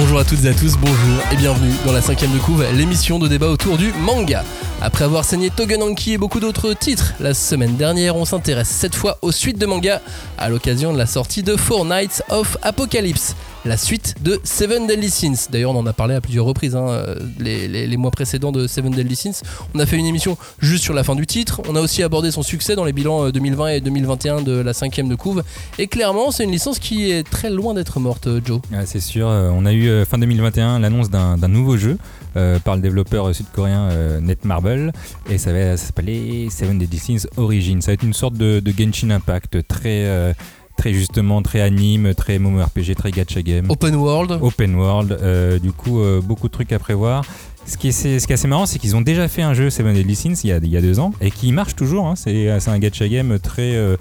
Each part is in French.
Bonjour à toutes et à tous, bonjour et bienvenue dans la cinquième de couve, l'émission de débat autour du manga. Après avoir saigné Togenanki et beaucoup d'autres titres, la semaine dernière on s'intéresse cette fois aux suites de manga à l'occasion de la sortie de Four Nights of Apocalypse la suite de Seven Deadly Sins. D'ailleurs, on en a parlé à plusieurs reprises hein, euh, les, mois précédents de Seven Deadly Sins. On a fait une émission juste sur la fin du titre. On a aussi abordé son succès dans les bilans 2020 euh, et 2021 de la cinquième de couve. Et clairement, c'est une licence qui est très loin d'être morte, euh, Joe. c'est sûr. On a eu fin 2021 l'annonce d'un nouveau jeu. par le développeur sud-coréen Netmarble et ça va s'appeler Seven Deadly Sins Origin. Ça va être une sorte de Genshin Impact très très justement, très anime, très RPG, très gacha game. Open world. Open world. Euh, du coup, euh, beaucoup de trucs à prévoir. Ce qui, est, ce qui est assez marrant, c'est qu'ils ont déjà fait un jeu Seven Deadly Sins il y a, il y a deux ans et qui marche toujours. Hein. C'est un gacha game très euh,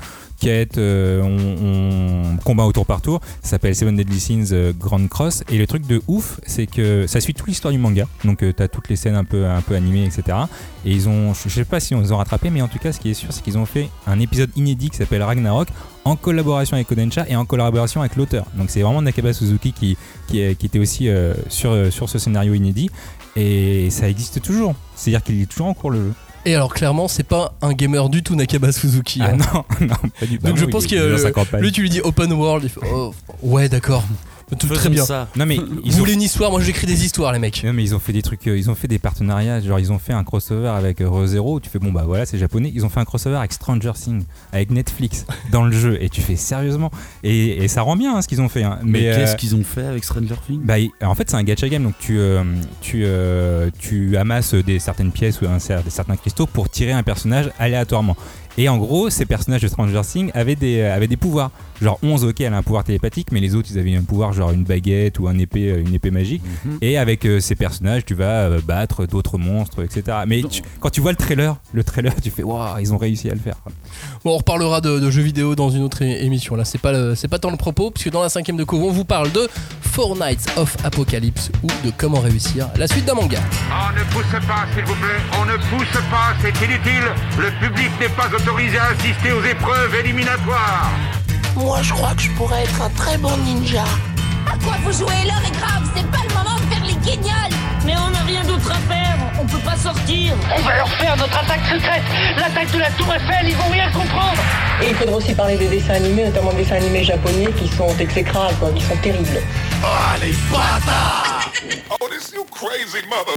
euh, on, combat au tour par tour. Ça s'appelle Seven Deadly Sins euh, Grand Cross. Et le truc de ouf, c'est que ça suit toute l'histoire du manga. Donc tu as toutes les scènes un peu, un peu animées, etc. Et ils ont, je sais pas si on les a rattrapés, mais en tout cas, ce qui est sûr, c'est qu'ils ont fait un épisode inédit qui s'appelle Ragnarok en collaboration avec Kodansha et en collaboration avec l'auteur. Donc c'est vraiment Nakaba Suzuki qui, qui, était aussi sur, sur ce scénario inédit. Et ça existe toujours. C'est-à-dire qu'il est toujours en cours le jeu. Et alors clairement, c'est pas un gamer du tout Nakaba Suzuki. Ah hein. non, non, pas du tout. Donc je pense que lui, tu lui dis open world, il fait oh, ouais, d'accord. Tout très bien. Ça. Non mais ils Vous voulez une histoire Moi j'écris des histoires les mecs. Non mais ils ont fait des trucs, euh, ils ont fait des partenariats. Genre ils ont fait un crossover avec euh, ReZero. Tu fais bon bah voilà c'est japonais. Ils ont fait un crossover avec Stranger Things, avec Netflix dans le jeu. Et tu fais sérieusement. Et, ça rend bien hein, ce qu'ils ont fait. Hein. Mais, qu'est-ce euh, qu'ils ont fait avec Stranger Things? Bah en fait c'est un gacha game donc tu tu tu amasses des certaines pièces ou un, des certains cristaux pour tirer un personnage aléatoirement. Et en gros, ces personnages de Stranger Things avaient des, avaient des pouvoirs. Genre 11, ok, elle a un pouvoir télépathique, mais les autres, ils avaient un pouvoir genre une baguette ou un épée, euh, une épée magique. Mhm. Et avec euh, ces personnages, tu vas euh, battre d'autres monstres, etc. Mais quand tu vois le trailer, le trailer, tu fais waouh, ils ont réussi à le faire. Bon, on reparlera de, jeux vidéo dans une autre émission. Là, c'est pas, pas tant le propos, puisque dans la cinquième de couvent, on vous parle de Four Nights of Apocalypse ou de comment réussir la suite d'un manga. On ne pousse pas, s'il vous plaît. On ne pousse pas, c'est inutile. Le public n'est pas autorisé à assister aux épreuves éliminatoires. Moi, je crois que je pourrais être un très bon ninja. À quoi vous jouez? L'heure est grave, c'est pas le moment de faire les guignols Mais on n'a rien d'autre à faire, on peut pas sortir. On va leur faire notre attaque secrète. L'attaque de la Tour Eiffel, ils vont rien comprendre. Et il faudra aussi parler des dessins animés, notamment des dessins animés japonais qui sont exécrables, quoi, qui sont terribles. Oh, les bâtards. Oh, this you crazy mother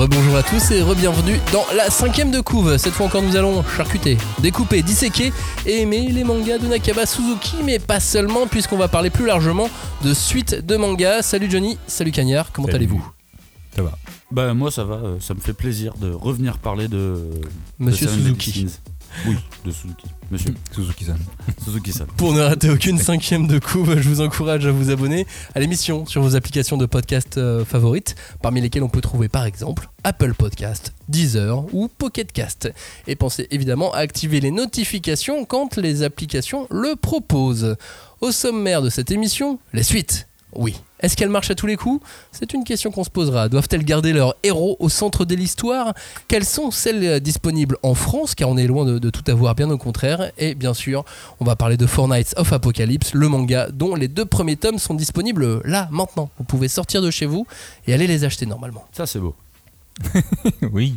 Rebonjour à tous et re-bienvenue dans la cinquième de couve. Cette fois encore, nous allons charcuter, découper, disséquer et aimer les mangas de Nakaba Suzuki, mais pas seulement, puisqu'on va parler plus largement de suite de mangas. Salut Johnny, salut Cagnard, comment allez-vous? Ça va. Bah moi ça va, euh, ça me fait plaisir de revenir parler de Monsieur Suzuki. Oui, de Suzuki. Monsieur Suzuki-san. Suzuki-san. Pour ne rater aucune cinquième de couve, je vous encourage à vous abonner à l'émission sur vos applications de podcast euh, favorites, parmi lesquelles on peut trouver par exemple Apple Podcast, Deezer ou Pocketcast. Et pensez évidemment à activer les notifications quand les applications le proposent. Au sommaire de cette émission, les suites. Oui, est-ce qu'elles marchent à tous les coups? C'est une question qu'on se posera. Doivent-elles garder leurs héros au centre de l'histoire? Quelles sont celles euh, disponibles en France? Car on est loin de, tout avoir, bien au contraire. Et bien sûr, on va parler de Four Nights of Apocalypse, le manga dont les deux premiers tomes sont disponibles là, maintenant. Vous pouvez sortir de chez vous et aller les acheter normalement. Ça, c'est beau. oui.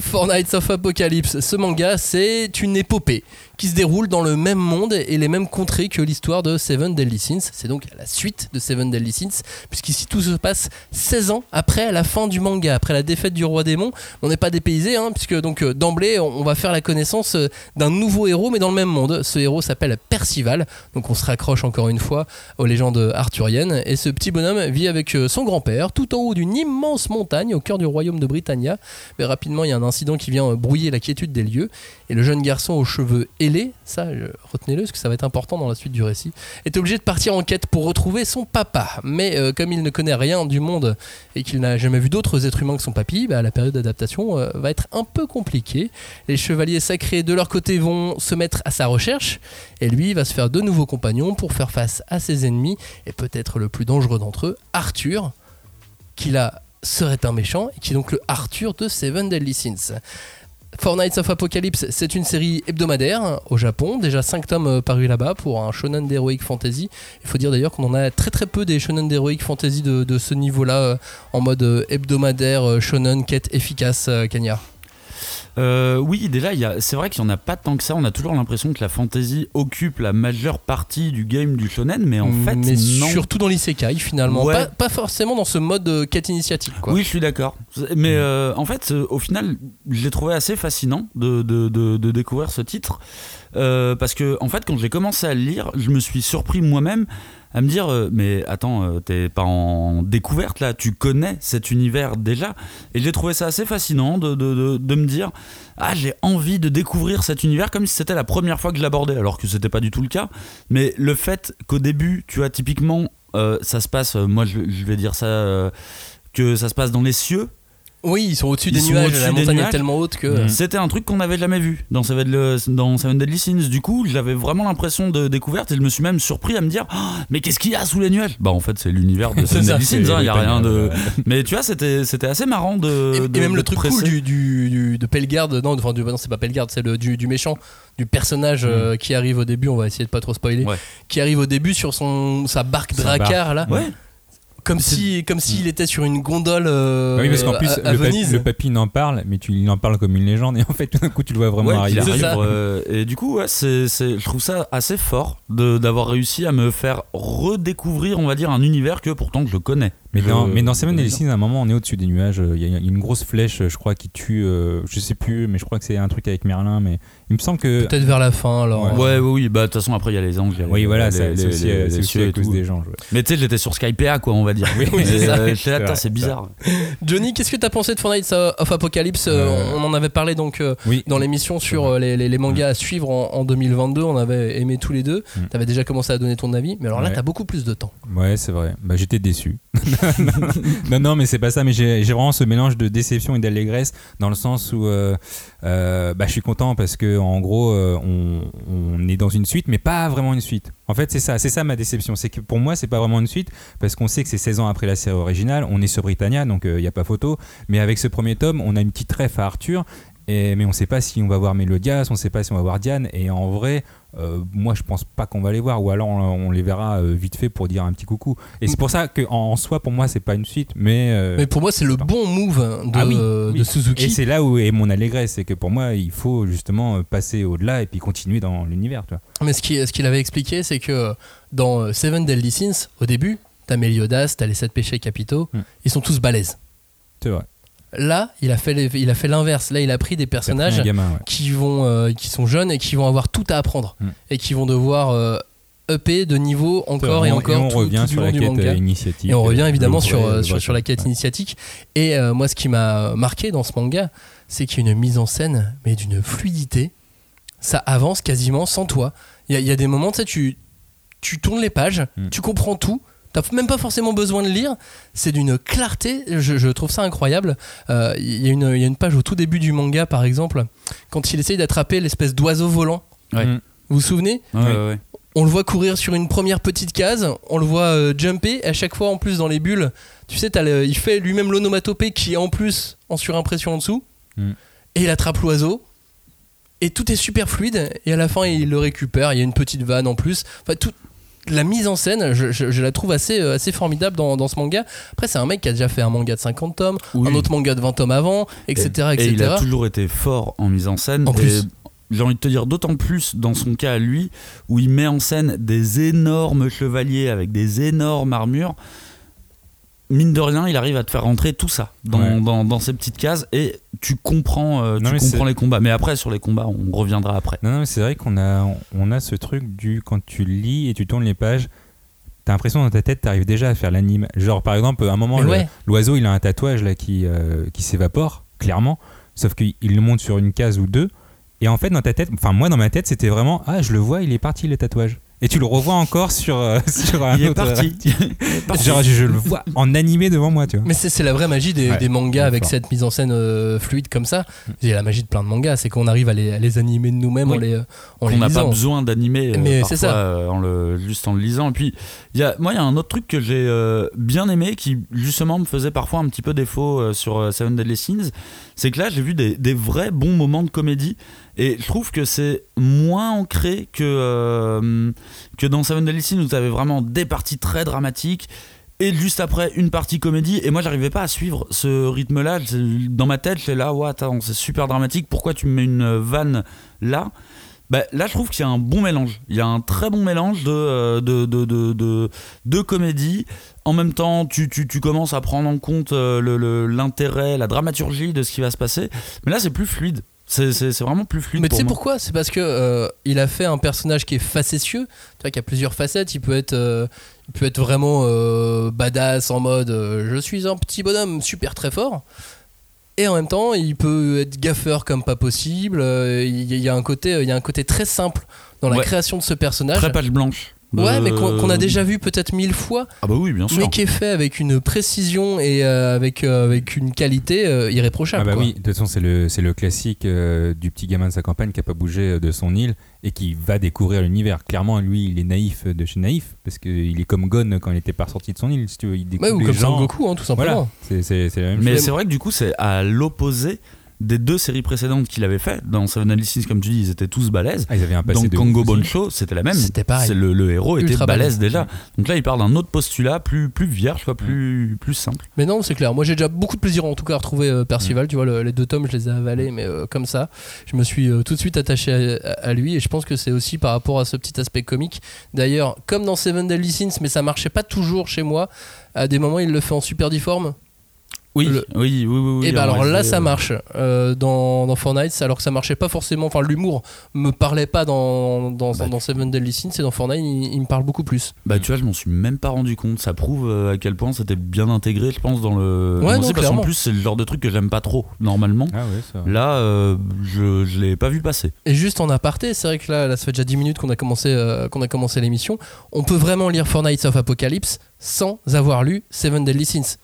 Four of Apocalypse, ce manga, c'est une épopée qui se déroule dans le même monde et les mêmes contrées que l'histoire de Seven Deadly Sins. C'est donc la suite de Seven Deadly Sins, puisqu'ici tout se passe 16 ans après la fin du manga, après la défaite du roi démon. On n'est pas dépaysé, hein, puisque donc euh, d'emblée, on va faire la connaissance euh, d'un nouveau héros, mais dans le même monde. Ce héros s'appelle Percival, donc on se raccroche encore une fois aux légendes arthuriennes. Et ce petit bonhomme vit avec euh, son grand-père tout en haut d'une immense montagne au cœur du royaume de Britannia. Mais rapidement, il y a un incident qui vient brouiller la quiétude des lieux. Et le jeune garçon aux cheveux ailés, ça, retenez-le, parce que ça va être important dans la suite du récit, est obligé de partir en quête pour retrouver son papa. Mais euh, comme il ne connaît rien du monde et qu'il n'a jamais vu d'autres êtres humains que son papy, bah, la période d'adaptation euh, va être un peu compliquée. Les chevaliers sacrés, de leur côté, vont se mettre à sa recherche. Et lui va se faire de nouveaux compagnons pour faire face à ses ennemis. Et peut-être le plus dangereux d'entre eux, Arthur, qui là serait un méchant et qui est donc le Arthur de Seven Deadly Sins. Four Nights of Apocalypse, c'est une série hebdomadaire au Japon, déjà 5 tomes euh, parus là-bas pour un shonen d'heroic fantasy. Il faut dire d'ailleurs qu'on en a très très peu des shonen d'heroic fantasy de, ce niveau-là euh, en mode euh, hebdomadaire, shonen, quête efficace, Cagnard. Euh, oui, déjà, il y a- c'est vrai qu'il n'y en a pas tant que ça. On a toujours l'impression que la fantasy occupe la majeure partie du game du shonen, mais en fait, Mais non. surtout dans l'isekai finalement, Ouais. pas, pas forcément dans ce mode euh, quête initiatique. Quoi. Oui, je suis d'accord. Mais euh, en fait, au final, je l'ai trouvé assez fascinant de, de, de- de découvrir ce titre. Euh, parce que, en fait, quand j'ai commencé à le lire, je me suis surpris moi-même à me dire euh, Mais attends, euh, t'es pas en découverte là, tu connais cet univers déjà. Et j'ai trouvé ça assez fascinant de, me dire Ah, j'ai envie de découvrir cet univers comme si c'était la première fois que je l'abordais, alors que c'était pas du tout le cas. Mais le fait qu'au début, tu as typiquement, euh, ça se passe, moi je, vais dire ça. que ça se passe dans les cieux, Oui, ils sont au-dessus des sont nuages, au-dessus la des montagne est nuages. tellement haute que. Mm. C'était un truc qu'on n'avait jamais vu dans Seven, le- dans Seven Deadly Sins. Du coup, j'avais vraiment l'impression de découverte et je me suis même surpris à me dire Ah, Mais qu'est-ce qu'il y a sous les nuages? Bah, en fait, c'est l'univers de Seven ça, Deadly c'est Sins. Il n'y a les rien de. Mais tu vois, c'était c'était assez marrant de. Et, de- et même de le truc presser. cool du, du, du- de Pelgard, non, enfin, du, non c'est pas Pelgard, c'est le du, du méchant, du personnage euh, qui arrive au début, on va essayer de pas trop spoiler, Mm. Ouais. qui arrive au début sur son sa barque Sa Dracar là, Ouais. Comme si comme s'il était sur une gondole euh, oui, parce qu'en plus, à, à le, le papy il en parle, mais tu, il en parle comme une légende, et en fait, tout d'un coup, tu le vois vraiment Ouais, arriver. arrive, euh, et du coup, ouais, c'est, c'est- je trouve ça assez fort de, d'avoir réussi à me faire redécouvrir, on va dire, un univers que pourtant je connais. Mais Je- dans, mais dans Seven Sins, à un moment, on est au-dessus des nuages. euh, Il y a une grosse flèche, je crois, qui tue. euh, je sais plus, mais je crois que c'est un truc avec Merlin. Mais il me semble que. Peut-être vers la fin alors. Ouais. Ouais, oui, oui, bah de toute façon, après, il y a les anges. y a Oui, les- voilà, les- c'est aussi, les- euh, les c'est aussi à et cause tout. des gens. ouais. Mais tu sais, j'étais sur Skypea, quoi, on va dire. Oui, oui, c'est Et, ça. euh, C'est bizarre. Johnny, qu'est-ce que t'as pensé de Four Nights of Apocalypse Euh, Euh, On en avait parlé donc euh, Oui. dans l'émission sur euh, les, les- les mangas à suivre en, en 2022. On avait aimé tous les deux. Mm. T'avais déjà commencé à donner ton avis, mais alors là, t'as beaucoup plus de temps. Ouais, c'est vrai. Bah, j'étais déçu. non, non, mais c'est pas ça. Mais j'ai vraiment ce mélange de déception et d'allégresse dans le sens où euh, euh, bah, je suis content parce que en gros, euh, on, est dans une suite, mais pas vraiment une suite. En fait, c'est ça, c'est ça ma déception. C'est que pour moi, c'est pas vraiment une suite parce qu'on sait que c'est 16 ans après la série originale. On est sur Britannia, donc il n'y a pas photo. Mais avec ce premier tome, on a une petite ref à Arthur. Mais on sait pas si on va voir Mélodias, on sait pas si on va voir Diane. Et en vrai, euh, moi je pense pas qu'on va les voir, ou alors on, on les verra euh, vite fait pour dire un petit coucou. Et c'est pour ça que en, en soi, pour moi, c'est pas une suite, mais. euh, Mais pour moi, c'est le bon move de, Ah oui, de oui. Suzuki. et c'est là où est mon allégresse, c'est que pour moi, il faut justement passer au-delà et puis continuer dans l'univers. Mais ce qu'il ce qu'il avait expliqué, c'est que dans Seven Deadly Sins, au début, t'as Meliodas, t'as les sept péchés capitaux, Hmm. ils sont tous balèzes. C'est vrai. Là, il a fait les- il a fait l'inverse. Là, il a pris des personnages Un gamin, ouais. qui vont euh, qui sont jeunes et qui vont avoir tout à apprendre Hmm. et qui vont devoir euh, upper de niveau encore et encore on tout, revient tout sur la quête euh, initiatique. Et on revient euh, évidemment sur, vrai- sur, sur la quête ouais. initiatique. Et euh, moi, ce qui m'a marqué dans ce manga, c'est qu'il y a une mise en scène, mais d'une fluidité. Ça avance quasiment sans toi. Il y, a- il y a des moments, tu sais, tu, tu tournes les pages, Mm. tu comprends tout. T'as même pas forcément besoin de lire. C'est d'une clarté. Je, je trouve ça incroyable. Euh, Il y, a une- il y a une page au tout début du manga, par exemple, quand il essaye d'attraper l'espèce d'oiseau volant. Ouais. Mm. Vous vous souvenez Ouais, ouais, ouais. on le voit courir sur une première petite case, on le voit euh, jumper, et à chaque fois en plus dans les bulles, tu sais, t'as le- il fait lui-même l'onomatopée qui est en plus en surimpression en dessous, Mm. et il attrape l'oiseau, et tout est super fluide, et à la fin il le récupère, il y a une petite vanne en plus, enfin tout... La mise en scène, je, je- je la trouve assez, euh, assez formidable dans, dans ce manga. Après, c'est un mec qui a déjà fait un manga de 50 tomes, Oui. un autre manga de 20 tomes avant, etc. Et, etc. il a toujours été fort en mise en scène. En et plus. J'ai envie de te dire d'autant plus dans son cas à lui, où il met en scène des énormes chevaliers avec des énormes armures. Mine de rien, il arrive à te faire rentrer tout ça dans, Ouais. dans, dans ces petites cases et tu comprends, euh, Non, tu comprends les combats. Mais après, sur les combats, on reviendra après. Non, non, mais c'est vrai qu'on a, on a ce truc du quand tu lis et tu tournes les pages, t'as l'impression dans ta tête, t'arrives déjà à faire l'anime. Genre, par exemple, à un moment, ouais. l'oiseau, il a un tatouage là qui, euh, qui s'évapore, clairement, sauf qu'il il le monte sur une case ou deux. Et en fait, dans ta tête, enfin, moi, dans ma tête, c'était vraiment, ah, je le vois, il est parti le tatouage. Et tu le revois encore sur, euh, sur un Il est autre parti. Genre, je, le vois en animé devant moi, tu vois. Mais c'est c'est la vraie magie des, Ouais, des mangas avec fort. cette mise en scène euh, fluide comme ça. C'est la magie de plein de mangas, c'est qu'on arrive à les, à les animer de nous-mêmes Oui. en les, en les On n'a pas lisant. besoin d'animer euh, Mais parfois, c'est ça. euh, en le, juste en le lisant. Et puis, moi, il y a un autre truc que j'ai euh, bien aimé qui, justement, me faisait parfois un petit peu défaut euh, sur euh, Seven Deadly Sins. C'est que là, j'ai vu des, vrais bons moments de comédie. Et je trouve que c'est moins ancré que, que dans Seven Deadly Sins où tu avais vraiment des parties très dramatiques. Et juste après, une partie comédie. Et moi, j'arrivais pas à suivre ce rythme-là. C'est- Dans ma tête, j'étais là, ouais, c'est super dramatique. Pourquoi tu me mets une vanne là? Bah, là, je trouve qu'il y a un bon mélange. Il y a un très bon mélange de, euh, de, de, de, de, de comédie. En même temps, tu, tu, tu commences à prendre en compte euh, l'intérêt, la dramaturgie de ce qui va se passer. Mais là, c'est plus fluide. C'est vraiment plus fluide. Mais tu sais pourquoi? C'est parce que euh, il a fait un personnage qui est facétieux, tu vois, qui a plusieurs facettes. Il peut être, euh, il peut être vraiment euh, badass en mode je suis un petit bonhomme super très fort. Et en même temps, il peut être gaffeur comme pas possible. euh, Il y, a- il y a un côté, il y a un côté très simple dans la Ouais. création de ce personnage. Très blanche. Ouais, Euh, mais qu'on a déjà vu peut-être mille fois, Ah, bah oui, bien sûr. mais qui est fait avec une précision et euh, avec, euh, avec une qualité euh, irréprochable. Ah bah quoi. oui, de toute façon c'est le, c'est le classique euh, du petit gamin de sa campagne qui a pas bougé de son île et qui va découvrir l'univers. Clairement lui il est naïf de chez naïf parce qu'il est comme Gon quand il était pas sorti de son île si tu veux. Il découvre Ouais, ou les comme gens. Son Goku, hein, tout simplement. Voilà, c'est, c'est, c'est la même Mais c'est vrai que du coup, c'est à l'opposé des deux séries précédentes qu'il avait fait. Dans Seven Deadly Sins, comme tu dis, ils étaient tous balèzes. Ah, ils avaient un passé ouf aussi. Boncho, c'était la même. C'était pareil. Le, le héros était balèze balèze. déjà. Donc là, il part d'un autre postulat, plus, plus vierge, quoi, plus, plus simple. Mais non, c'est clair. Moi, j'ai déjà beaucoup de plaisir en tout cas à retrouver euh, Percival. Tu vois, le- les deux tomes, je les ai avalés, mais euh, comme ça, je me suis euh, tout de suite attaché à, à lui. Et je pense que c'est aussi par rapport à ce petit aspect comique. D'ailleurs, comme dans Seven Deadly Sins, mais ça marchait pas toujours chez moi. À des moments, il le fait en super difforme. Oui, Le- oui, oui, oui. oui, et bah en alors là, ça euh, marche euh, dans, dans Fortnite, alors que ça marchait pas forcément. Enfin, l'humour me parlait pas dans, dans, Bah, dans Seven Deadly Sins, et dans Fortnite, il, il me parle beaucoup plus. Bah tu vois, je m'en suis même pas rendu compte. Ça prouve euh, à quel point c'était bien intégré, je pense, dans le. Ouais, non, parce qu'en plus, c'est le genre de truc que j'aime pas trop normalement. Ah ouais, ça. Là, euh, je, je l'ai pas vu passer. Et juste en aparté, c'est vrai que là, là, ça fait déjà 10 minutes qu'on a commencé, euh, qu'on a commencé l'émission. On peut vraiment lire Four Nights of Apocalypse sans avoir lu Seven Deadly Sins.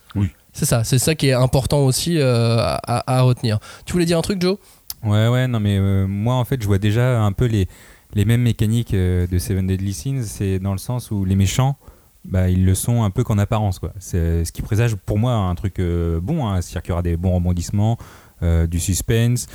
C'est ça, c'est ça qui est important aussi euh, à, retenir. Tu voulais dire un truc, Joe? Ouais, ouais, non, mais euh, moi, en fait, je vois déjà un peu les, les mêmes mécaniques euh, de Seven Deadly Sins. C'est dans le sens où les méchants, bah, ils le sont un peu qu'en apparence, quoi. C'est ce qui présage pour moi un truc bon. Hein. C'est-à-dire qu'il y aura des bons rebondissements, du suspense.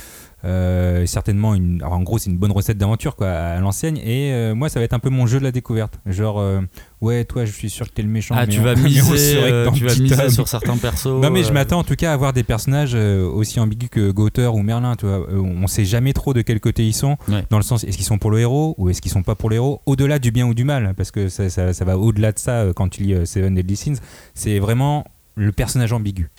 Euh, certainement une alors en gros c'est une bonne recette d'aventure quoi à l'ancienne et euh, moi ça va être un peu mon jeu de la découverte genre euh, ouais toi je suis sûr que t'es le méchant Ah, mais tu on- vas miser, tu vas miser sur certains persos. non mais je m'attends en tout cas à avoir des personnages aussi ambigus que Gauteur ou Merlin. Tu vois. On sait jamais trop de quel côté ils sont. Ouais. Dans le sens, est-ce qu'ils sont pour le héros ou est-ce qu'ils sont pas pour le héros Au-delà du bien ou du mal, parce que ça, ça- ça va au-delà de ça quand tu lis Seven Deadly Sins. C'est vraiment le personnage ambigu.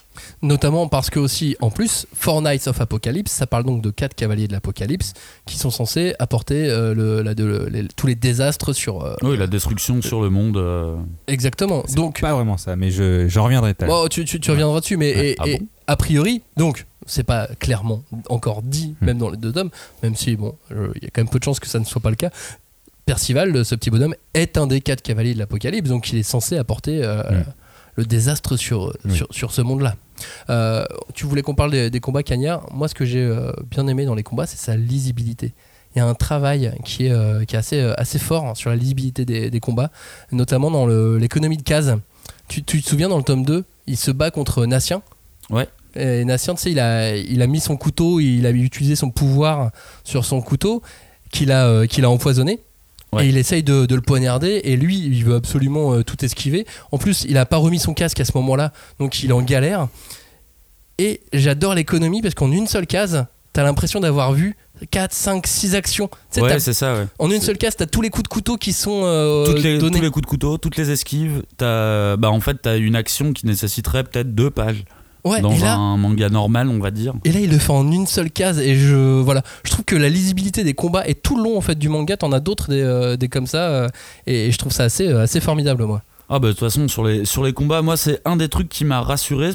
Notamment parce que aussi, en plus, Four Nights of Apocalypse, ça parle donc de quatre cavaliers de l'Apocalypse qui sont censés apporter euh, le, la- de- les- tous les désastres sur... euh, Oui, la destruction sur le monde. euh, Exactement. C'est Donc, pas vraiment ça, mais je, j'en reviendrai tout à l'heure. Bon, tu, tu- tu reviendras dessus, mais Ouais. et- Ah et bon a priori, donc, c'est pas clairement encore dit, Hmm. même dans les deux tomes, même si, bon, il y a quand même peu de chances que ça ne soit pas le cas. Percival, ce petit bonhomme, est un des quatre cavaliers de l'Apocalypse, donc il est censé apporter euh, Hmm. le désastre sur, Oui. sur, sur ce monde-là. Euh, tu voulais qu'on parle des, des combats cagnards. Moi, ce que j'ai euh, bien aimé dans les combats, c'est sa lisibilité. Il y a un travail qui est, euh, qui est assez, assez fort sur la lisibilité des, des combats, notamment dans l'économie de cases. Tu, tu te souviens dans le tome 2, il se bat contre Nassien. Ouais. Et Nassien, tu sais, il a, il a mis son couteau, il a utilisé son pouvoir sur son couteau qu'il a, qu'il a empoisonné. Ouais. Et il essaye de, de le poignarder et lui, il veut absolument euh, tout esquiver. En plus, il a pas remis son casque à ce moment-là, donc il est en galère. Et j'adore l'économie parce qu'en une seule case, t'as l'impression d'avoir vu 4, 5, 6 actions. Tu sais, Ouais, c'est ça, ouais. en une seule case, t'as tous les coups de couteau qui sont euh, Toutes les, donnés. tous les coups de couteau, toutes les esquives, t'as, bah en fait, t'as une action qui nécessiterait peut-être deux pages Ouais, dans là, un manga normal, on va dire. Et là, il le fait en une seule case. Et je, voilà, je trouve que la lisibilité des combats est tout le long en fait du manga. T'en as d'autres des, euh, des comme ça. euh, et je trouve ça assez, euh, assez formidable, moi. Ah bah de toute façon sur les, sur les combats, moi c'est un des trucs qui m'a rassuré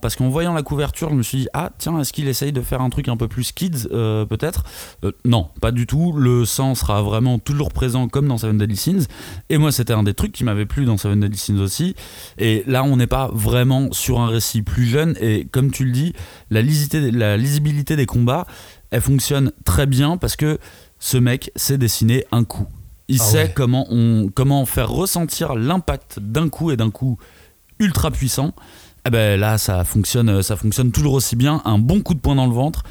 parce qu'en voyant la couverture, je me suis dit ah tiens est-ce qu'il essaye de faire un truc un peu plus kids euh, peut-être? Euh, Non, pas du tout. Le sang sera vraiment toujours présent comme dans Seven Deadly Sins. Et moi c'était un des trucs qui m'avait plu dans Seven Deadly Sins aussi. Et là on n'est pas vraiment sur un récit plus jeune et comme tu le dis, la, la lisibilité des combats, elle fonctionne très bien parce que ce mec sait dessiner un coup. Il Ah sait ouais. comment, on, comment faire ressentir l'impact d'un coup et d'un coup ultra puissant. Eh ben là, ça fonctionne, ça fonctionne toujours aussi bien. Un bon coup de poing dans le ventre.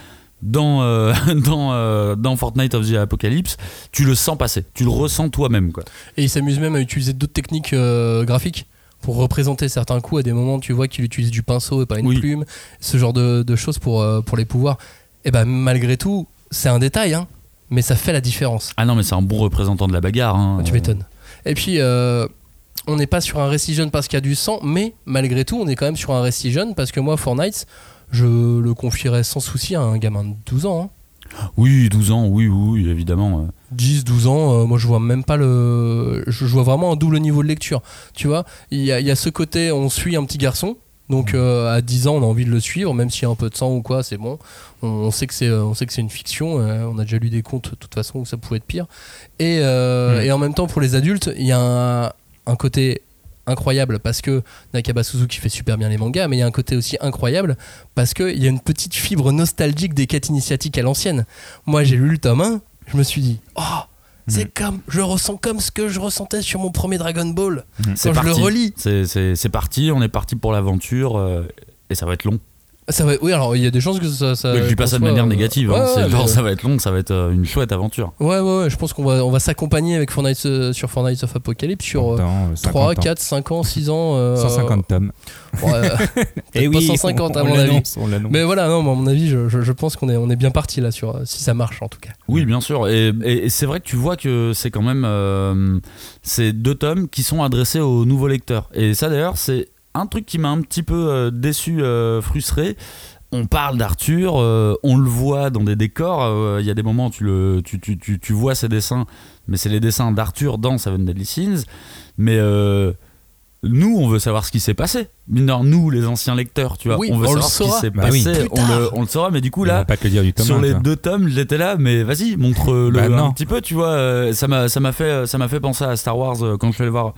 Dans, euh, dans, euh, dans Fortnite of the Apocalypse, tu le sens passer, tu le ressens toi-même. Quoi. Et il s'amuse même à utiliser d'autres techniques euh, graphiques pour représenter certains coups. À des moments, tu vois qu'il utilise du pinceau et pas une Oui. plume, ce genre de, de choses pour, euh, pour les pouvoirs. Et ben malgré tout, c'est un détail, hein, mais ça fait la différence. Ah non, mais c'est un bon représentant de la bagarre. hein. Tu m'étonnes. Et puis, euh, on n'est pas sur un récit jeune parce qu'il y a du sang, mais malgré tout, on est quand même sur un récit jeune parce que moi, Fortnite, je le confierais sans souci à un gamin de 12 ans. hein. Oui, 12 ans, oui, oui, oui, évidemment. euh. 10, 12 ans, euh, moi je vois même pas le. Je, je vois vraiment un double niveau de lecture. Tu vois, il y a, il y a ce côté, on suit un petit garçon. Donc euh, à 10 ans, on a envie de le suivre, même s'il y a un peu de sang ou quoi, c'est bon. On, on sait que c'est, euh, on sait que c'est une fiction. euh, on a déjà lu des contes de toute façon où ça pouvait être pire. Et, euh, Mm. et en même temps, pour les adultes, il y a un, un côté incroyable parce que Nakaba Suzuki fait super bien les mangas, mais il y a un côté aussi incroyable parce qu'il y a une petite fibre nostalgique des quêtes initiatiques à l'ancienne. Moi, j'ai lu le tome 1, je me suis dit, oh, c'est comme, je ressens comme ce que je ressentais sur mon premier Dragon Ball. C'est Quand je le relis. C'est parti, on est parti pour l'aventure euh, et ça va être long. Ça va, oui, alors il y a des chances que ça. ça Mais je dis pas ça de manière euh, négative. hein. ouais, ouais, genre, ça va être long, ça va être euh, une chouette aventure. Ouais, ouais, ouais, je pense qu'on va, on va s'accompagner avec Fortnite, euh, sur Fortnite of Apocalypse sur euh, Dans, euh, 3, 50 ans. 4, 5 ans, 6 ans. euh, 150 tomes. ouais, euh, Et pas 150 à on mon avis. on. Mais voilà, non, mais à mon avis, je, je- je pense qu'on est, on est bien parti là, sur, euh, si ça marche en tout cas. Oui, bien sûr. Et, et- et c'est vrai que tu vois que c'est quand même euh, ces deux tomes qui sont adressés aux nouveaux lecteurs. Et ça, d'ailleurs, c'est un truc qui m'a un petit peu euh, déçu, euh, frustré. On parle d'Arthur, euh, on le voit dans des décors. Il y a des moments où tu, vois ses dessins, mais c'est les dessins d'Arthur dans Seven Deadly Sins. Mais nous, on veut savoir ce qui s'est passé. Mineur, nous, les anciens lecteurs, tu vois, Oui, on veut on le savoir ce qui saura. s'est Bah passé. On, le, on le saura, mais du coup, là, va pas te le dire du tome sur 1, les toi. deux tomes, j'étais là, mais vas-y, montre-le Bah un petit peu, tu vois. euh, Ça m'a, ça m'a fait, ça m'a fait penser à Star Wars euh, quand je suis allé voir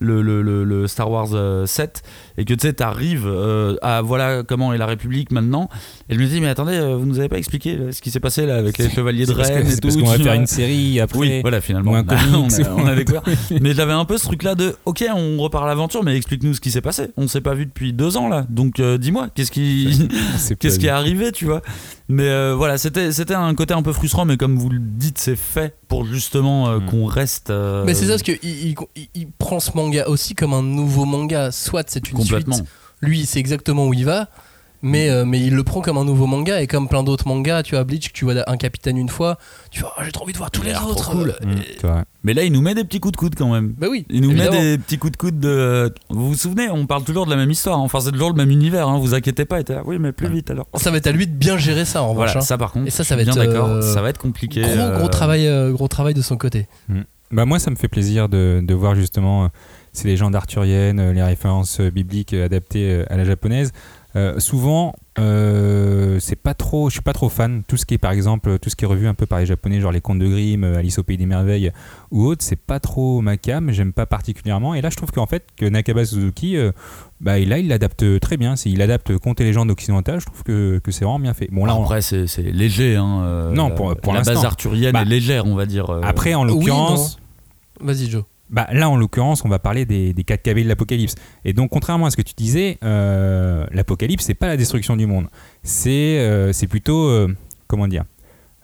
le, le, le, le Star Wars euh, 7 et que tu sais, t'arrives euh, à voilà comment est la République maintenant. Et je me dis, mais attendez, euh, vous nous avez pas expliqué euh, ce qui s'est passé là avec les chevaliers de Rennes et tout. parce qu'on va faire une série après. Oui, voilà, finalement. ou un on, a, on, comics, a, ou on a un découvert. Mais j'avais un peu ce truc-là de, ok, on repart à l'aventure, mais explique-nous ce qui s'est passé. On s'est pas vu depuis deux ans là, donc euh, dis-moi, qu'est-ce qui, C'est qu'est-ce qui est arrivé, tu vois? Mais euh, voilà, c'était c'était un côté un peu frustrant, mais comme vous le dites, c'est fait pour justement euh, Mm. qu'on reste. euh, Mais c'est ça, parce qu'il il, il- il prend ce manga aussi comme un nouveau manga. Soit c'est une complètement. suite, lui il sait exactement où il va. Mais, euh, mais il le prend comme un nouveau manga. Et comme plein d'autres mangas, tu vois, Bleach, tu vois un capitaine une fois, tu vois, Ah, j'ai trop envie de voir tous les autres. cool. Euh, Mmh, vrai. Mais là, il nous met des petits coups de coude quand même. Bah oui, Il nous évidemment. met des petits coups de coude de. Vous vous souvenez, on parle toujours de la même histoire. hein. Enfin, c'est toujours le même univers. Hein. Vous inquiétez pas. Et là, oui, mais plus vite alors. Ça va être à lui de bien gérer ça en revanche. Voilà, hein. ça par contre. Et ça, je ça suis va bien être, d'accord. euh, Ça va être compliqué. Gros, euh, gros, travail, euh, gros travail de son côté. Bah moi, ça me fait plaisir de, de voir justement euh, ces légendes arthuriennes, euh, les références euh, bibliques euh, adaptées euh, à la japonaise. Euh, souvent, euh, c'est pas trop, je suis pas trop fan. Tout ce qui est, par exemple, tout ce qui est revu un peu par les japonais, genre les contes de Grimm, euh, Alice au pays des merveilles ou autres, c'est pas trop ma cam. J'aime pas particulièrement. Et là, je trouve qu'en fait, que Nakaba Suzuki, euh, bah là, il l'adapte très bien. Il adapte contes et légendes occidentales. Je trouve que, que c'est vraiment bien fait. Bon là, on- Après, c'est c'est léger. Hein, euh, Non, la- pour- pour la base arthurienne Bah, est légère, on va dire. euh, après, en oui, l'occurrence. Vas-y, Joe. Bah, là, en l'occurrence, on va parler des, des quatre cavaliers de l'Apocalypse. Et donc, contrairement à ce que tu disais, euh, l'Apocalypse, c'est pas la destruction du monde. C'est euh, plutôt, euh, comment dire,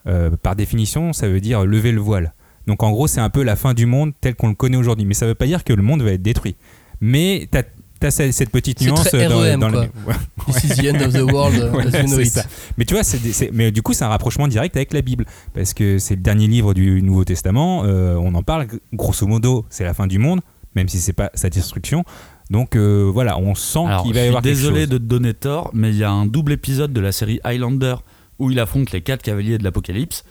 euh, par définition, ça veut dire lever le voile. Donc, en gros, c'est un peu la fin du monde tel qu'on le connaît aujourd'hui. Mais ça veut pas dire que le monde va être détruit. Mais tu as, cette, cette petite nuance très dans, REM, dans le- quoi. Ouais. This is the end of the world, Voilà, as you know c'est it. ça. Mais tu vois, mais du coup, c'est un rapprochement direct avec la Bible. Parce que c'est le dernier livre du Nouveau Testament. euh, on en parle. Grosso modo, c'est la fin du monde, même si c'est pas sa destruction. Donc euh, voilà, on sent qu'il va y avoir quelque désolé de te donner tort, mais il y a un double épisode de la série Highlander où il affronte les quatre cavaliers de l'Apocalypse.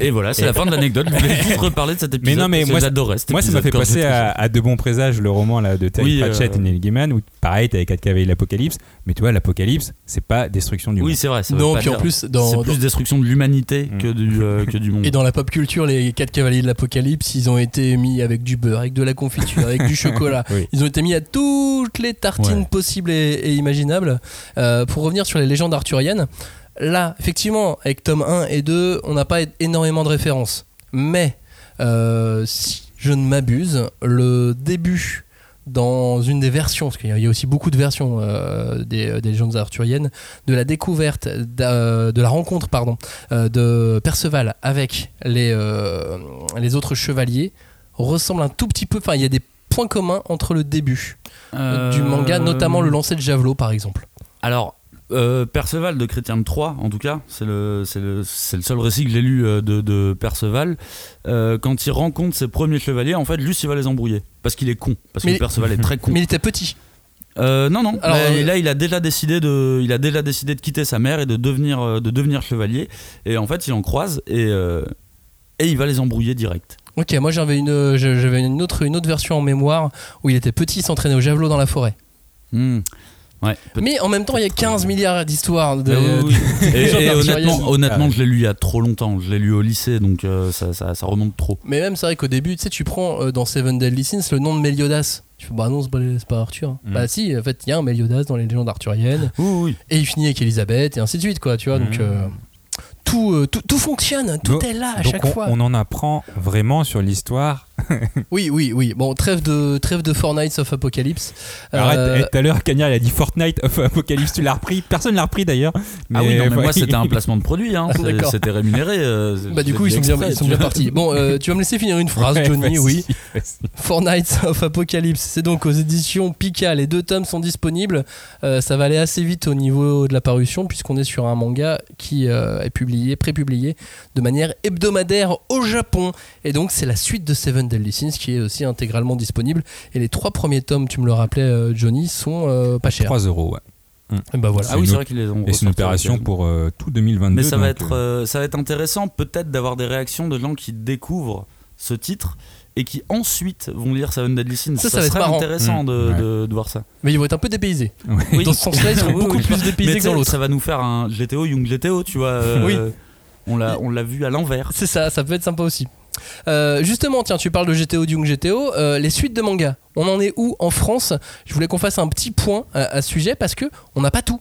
Et voilà, c'est la fin de l'anecdote. Je voulais juste reparler de cet épisode. Mais non, mais moi, j'adorais Moi, ça m'a fait penser j'étais à, à De bons présages, le roman là, de Terry Oui, Pratchett euh, et Neil Gaiman, où pareil, t'avais quatre cavaliers de l'Apocalypse. Mais tu vois, l'Apocalypse, c'est pas destruction du Oui, monde. c'est vrai. ça Non, puis en plus, dans- c'est plus destruction de l'humanité Mm. que, du, euh, que du monde. Et dans la pop culture, les quatre cavaliers de l'apocalypse, ils ont été mis avec du beurre, avec de la confiture, avec du chocolat. Oui. Ils ont été mis à toutes les tartines Ouais. possibles et, et imaginables. Euh, pour revenir sur les légendes arthuriennes, là, effectivement, avec tome 1 et 2, on n'a pas énormément de références. Mais, euh, si je ne m'abuse, le début dans une des versions, parce qu'il y a- aussi beaucoup de versions euh, des, des légendes arthuriennes, de la découverte, de la rencontre, pardon, euh, de Perceval avec les, euh, les autres chevaliers ressemble un tout petit peu. Enfin, il y a des points communs entre le début Euh, du manga, notamment le lancer de javelot, par exemple. Alors, euh, Perceval de Chrétien de Troyes, en tout cas, c'est le, seul récit que j'ai lu euh, de, de Perceval. Euh, quand il rencontre ses premiers chevaliers, en fait, juste il va les embrouiller. Parce qu'il est con. Parce Mais que il- Perceval est très con. Mais il était petit. Euh, non, non. Alors, là, là, il a déjà décidé de, il a déjà décidé de quitter sa mère et de devenir, de devenir chevalier. Et en fait, il en croise et et il va les embrouiller direct. Ok, moi j'avais une, j'avais une autre, une autre version en mémoire où il était petit, il s'entraînait au javelot dans la forêt. Hmm. Ouais. Mais en même temps, il y a 15 milliards d'histoires de. Ah oui, oui. Et, légendes et arthuriennes. honnêtement, honnêtement, je l'ai lu il y a trop longtemps. Je l'ai lu au lycée, donc euh, ça, ça, ça remonte trop. Mais même, c'est vrai qu'au début, tu sais, tu prends euh, dans Seven Deadly Sins le nom de Meliodas. Tu fais, bah non, c'est pas, Arthur. Mm. Bah si, en fait, il y a un Meliodas dans les légendes arthuriennes. Oui, oui. Et il finit avec Elisabeth et ainsi de suite, quoi, tu vois. Donc, Mm. euh, tout, tout, tout fonctionne, tout Donc- est là à chaque on, fois. on en apprend vraiment sur l'histoire. Oui, oui, oui. Bon, trêve de, trêve de Four Nights of Apocalypse. Arrête, Euh, eh, tout à l'heure, Cagnard il a dit Fortnite of Apocalypse, tu l'as repris. Personne l'a repris d'ailleurs. ah oui, non, mais moi c'était un placement de produit, hein. Ah, c'était rémunéré. euh, Bah du coup ils sont bien, ils sont partis. Bon, euh, tu vas me laisser finir une phrase, Ouais, Johnny. Oui. Nights of Apocalypse, c'est donc aux éditions Pika. Les deux tomes sont disponibles. Euh, ça va aller assez vite au niveau de la parution puisqu'on est sur un manga qui euh, est publié, prépublié de manière hebdomadaire au Japon. Et donc c'est la suite de Seven Deadly Sins qui est aussi intégralement disponible. Et les trois premiers tomes, tu me le rappelais, euh, Johnny, sont euh, pas chers. 3 euros, ouais. Et bah voilà. Ah oui, c'est vrai qu'ils les ont. Et c'est une opération pour euh, tout 2022. Mais ça va, être, euh, ça va être intéressant peut-être d'avoir des réactions de gens qui découvrent ce titre et qui ensuite vont lire Seven Deadly Sins. Ça, ça va être serait intéressant Mmh. de, Ouais. de- de voir ça. Mais ils vont être un peu dépaysés. ouais. Dans ce sens-là, ils seront Oui, beaucoup oui, plus dépaysés Mais que dans l'autre. Ça va nous faire un GTO, Young GTO, tu vois. euh, Oui. On l'a, on l'a vu à l'envers. C'est ça, ça peut être sympa aussi. Euh, justement, tiens, tu parles de GTO, Young GTO, euh, les suites de manga. On en est où en France? Je voulais qu'on fasse un petit point à, à ce sujet parce que on n'a pas tout.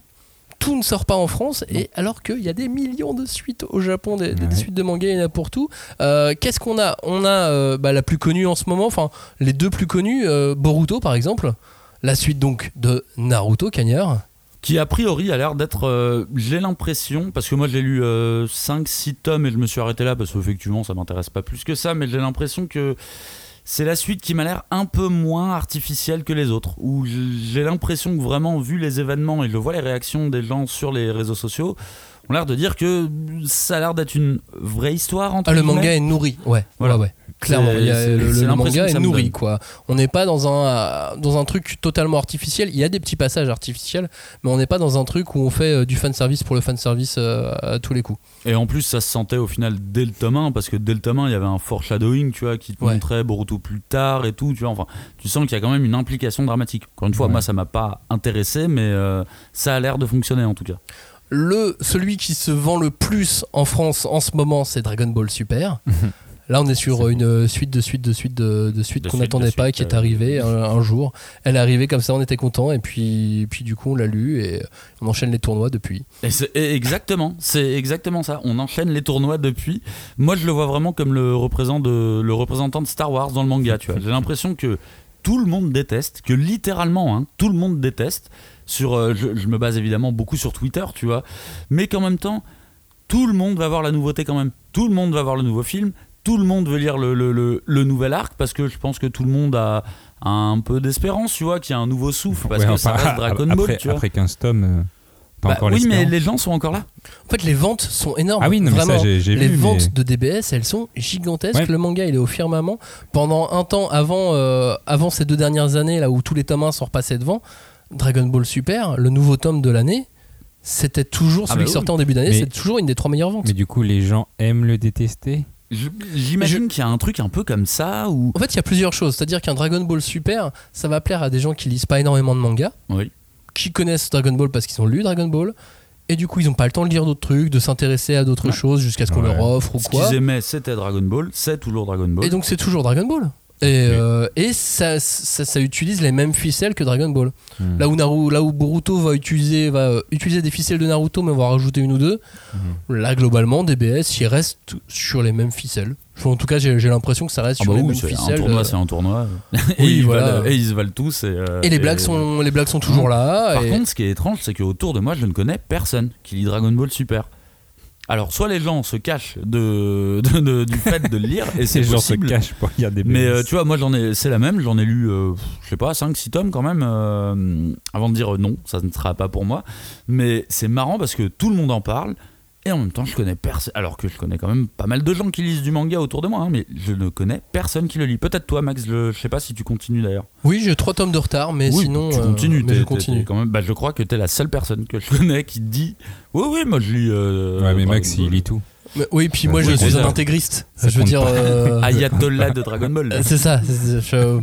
Tout ne sort pas en France et alors qu'il y a des millions de suites au Japon, des, des Ouais. suites de manga, il y en a pour tout. Euh, Qu'est-ce qu'on a? On a bah, la plus connue en ce moment, enfin les deux plus connues, Boruto par exemple, la suite donc de Naruto Cagnard. Qui a priori a l'air d'être. euh, j'ai l'impression, parce que moi j'ai lu 5-6 tomes et je me suis arrêté là parce qu'effectivement ça m'intéresse pas plus que ça, mais j'ai l'impression que c'est la suite qui m'a l'air un peu moins artificielle que les autres. Où j'ai l'impression que vraiment, vu les événements et je vois les réactions des gens sur les réseaux sociaux, on a l'air de dire que ça a l'air d'être une vraie histoire. Entre Ah, le manga est nourri, ouais. Voilà. ouais, ouais. Clairement, il y a- c'est- le, manga est nourri, donne. quoi. On n'est pas dans un, dans un truc totalement artificiel. Il y a des petits passages artificiels, mais on n'est pas dans un truc où on fait euh, du fan service pour le fan service euh, à tous les coups. Et en plus, ça se sentait au final dès le tome 1, parce que dès le tome 1, il y avait un foreshadowing, tu vois, qui te Ouais. montrait Boruto plus tard et tout, tu vois. Enfin, tu sens qu'il y a quand même une implication dramatique. Encore une fois, Ouais. moi, ça m'a pas intéressé, mais euh, ça a l'air de fonctionner en tout cas. Le, celui qui se vend le plus en France en ce moment, c'est Dragon Ball Super. Là, on est sur une suite de suite de suite de, de suite qu'on n'attendait pas, suite, qui est euh, arrivée un, un jour. Elle est arrivée comme ça, on était content, et puis, puis du coup, on l'a lu et on enchaîne les tournois depuis. Et exactement, c'est exactement ça. On enchaîne les tournois depuis. Moi, je le vois vraiment comme le représentant de, le représentant de Star Wars dans le manga, tu vois. J'ai l'impression que tout le monde déteste, que littéralement, hein, tout le monde déteste. Sur, euh, je, je me base évidemment beaucoup sur Twitter, tu vois, mais qu'en même temps, tout le monde va voir la nouveauté quand même. Tout le monde va voir le nouveau film. Tout le monde veut lire le, le- le- le nouvel arc parce que je pense que tout le monde a, un peu d'espérance, tu vois, qu'il y a un nouveau souffle parce Ouais, que enfin, ça reste Dragon après, Ball, tu vois. Après 15 tomes, euh, Bah oui, mais les gens sont encore là. En fait, les ventes sont énormes. Ah oui, non, mais ça, vraiment. j'ai- j'ai les vu, ventes mais- de DBS, elles sont gigantesques. Ouais. Le manga, il est au firmament. Pendant un temps, avant, euh, avant ces deux dernières années, là où tous les tomes 1 sont repassés devant, Dragon Ball Super, le nouveau tome de l'année, c'était toujours Ah celui bah qui oui. sortait en début d'année, c'est toujours une des trois meilleures ventes. Mais du coup, les gens aiment le détester. Je- J'imagine qu'il y a un truc un peu comme ça où. En fait, il y a plusieurs choses. C'est-à-dire qu'un Dragon Ball Super, ça va plaire à des gens qui lisent pas énormément de mangas, Oui. qui connaissent Dragon Ball parce qu'ils ont lu Dragon Ball, et du coup, ils n'ont pas le temps de lire d'autres trucs, de s'intéresser à d'autres Ouais. choses jusqu'à ce qu'on Ouais. leur offre ou Ce quoi. qu'ils aimaient, c'était Dragon Ball, c'est toujours Dragon Ball. Et donc, c'est toujours Dragon Ball. Et, euh, et ça, ça, ça utilise les mêmes ficelles que Dragon Ball. Hmm. Là où, Naru, là où Boruto va utiliser, va euh, utiliser des ficelles de Naruto, mais va rajouter une ou deux, là, globalement, DBS, il reste sur les mêmes ficelles. En tout cas, j'ai l'impression que ça reste Ah sur bah les oui, mêmes c'est un ficelles. tournoi, euh, c'est un tournoi. et, Oui, ils voilà. valent- et ils se valent tous. Et, euh, Et les blagues sont, les blagues sont toujours là. Par contre, ce qui est étrange, c'est qu'autour de moi, je ne connais personne qui lit Dragon Ball Super. Alors, soit les gens se cachent de, de- de- du fait de le lire, et c'est Ces gens se possible. cachent pour regarder Mais euh, tu vois, moi j'en ai, c'est la même, j'en ai lu, euh, je sais pas, 5-6 tomes quand même, euh, avant de dire non, ça ne sera pas pour moi. Mais c'est marrant parce que tout le monde en parle, et en même temps je connais personne, alors que je connais quand même pas mal de gens qui lisent du manga autour de moi, hein, mais je ne connais personne qui le lit. Peut-être toi, Max, je, je sais pas si tu continues d'ailleurs. Oui, j'ai trois tomes de retard, mais oui, sinon. tu euh, continues, mais je continue. quand même, bah, je crois que t'es la seule personne que je connais qui dit Oui, oui, moi je lis. euh, Ouais, mais Dragon Max, il Ball. lit tout. Mais- oui, puis moi Ouais, je oui, suis un intégriste. Ça je veux dire. euh, Ayatollah de Dragon Ball. c'est ça. Je,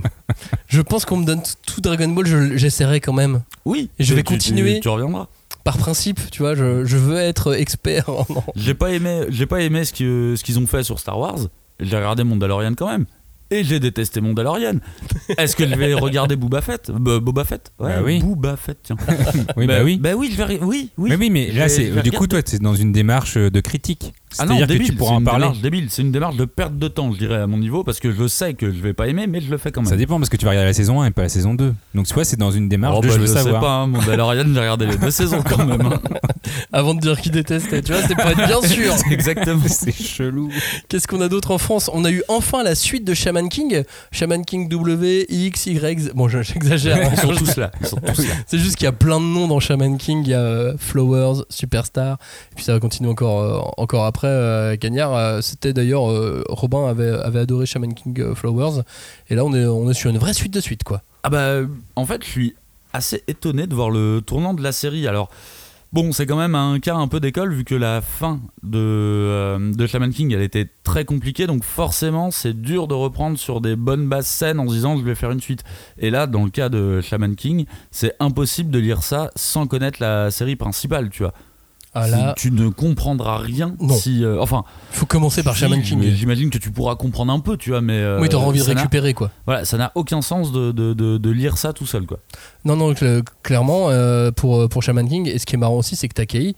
je pense qu'on me donne tout Dragon Ball, je- j'essaierai quand même. Oui, Et je vais tu- tu- continuer. Tu reviendras. Par principe, tu vois, je, je veux être expert en. J'ai pas aimé, j'ai pas aimé ce qu'ils ont fait sur Star Wars. J'ai regardé Mandalorian quand même. Et j'ai détesté Mandalorian. Est-ce que je vais regarder Boba Fett? Bah, Boba Fett? Ouais, Bah oui. Boba Fett, tiens. Oui, bah, oui. Bah oui, je vais. Oui, oui. mais oui, mais là, c'est vais du coup, toi, c'est dans une démarche de critique. Ah non, que débile, tu pourras c'est en une parler. démarche débile. C'est une démarche de perte de temps, je dirais, à mon niveau, parce que je sais que je vais pas aimer, mais je le fais quand même. Ça dépend parce que tu vas regarder la saison 1 et pas la saison 2. Donc, tu vois, c'est dans une démarche Oh, de bah, je veux je sais savoir. pas, hein, Mandalorian, j'ai regardé les deux saisons quand même. hein. Avant de dire qu'il détestait, tu vois, c'est pas être bien sûr. Exactement. c'est chelou. Qu'est-ce qu'on a d'autre en France? On a eu enfin la suite de Shaman King. Shaman King W, X, Y. Z. Bon, je- j'exagère. hein. Ils sont tous là. Ils sont tous là. C'est juste qu'il y a plein de noms dans Shaman King. Il y a euh, Flowers, Superstar. Et puis ça va continuer encore, euh, encore après. Euh, Cagnard, euh, c'était d'ailleurs. euh, Robin avait, adoré Shaman King euh, Flowers. Et là, on est, sur une vraie suite de suite, quoi. Ah bah, en fait, je suis assez étonné de voir le tournant de la série. Alors, bon, c'est quand même un cas un peu d'école, vu que la fin de, euh, Shaman King, elle était très compliquée, donc forcément, c'est dur de reprendre sur des bonnes bases saines en se disant, je vais faire une suite. Et là, dans le cas de Shaman King, c'est impossible de lire ça sans connaître la série principale, tu vois. Ah là, tu ne comprendras rien Non. si... euh, enfin, il faut commencer par si, Shaman King. J'imagine que tu pourras comprendre un peu, tu vois, mais... euh, oui, t'auras envie de récupérer, quoi. Voilà, ça n'a aucun sens de, de, de, de lire ça tout seul, quoi. Non, non, cl- clairement, euh, pour, pour Shaman King, et ce qui est marrant aussi, c'est que Takei,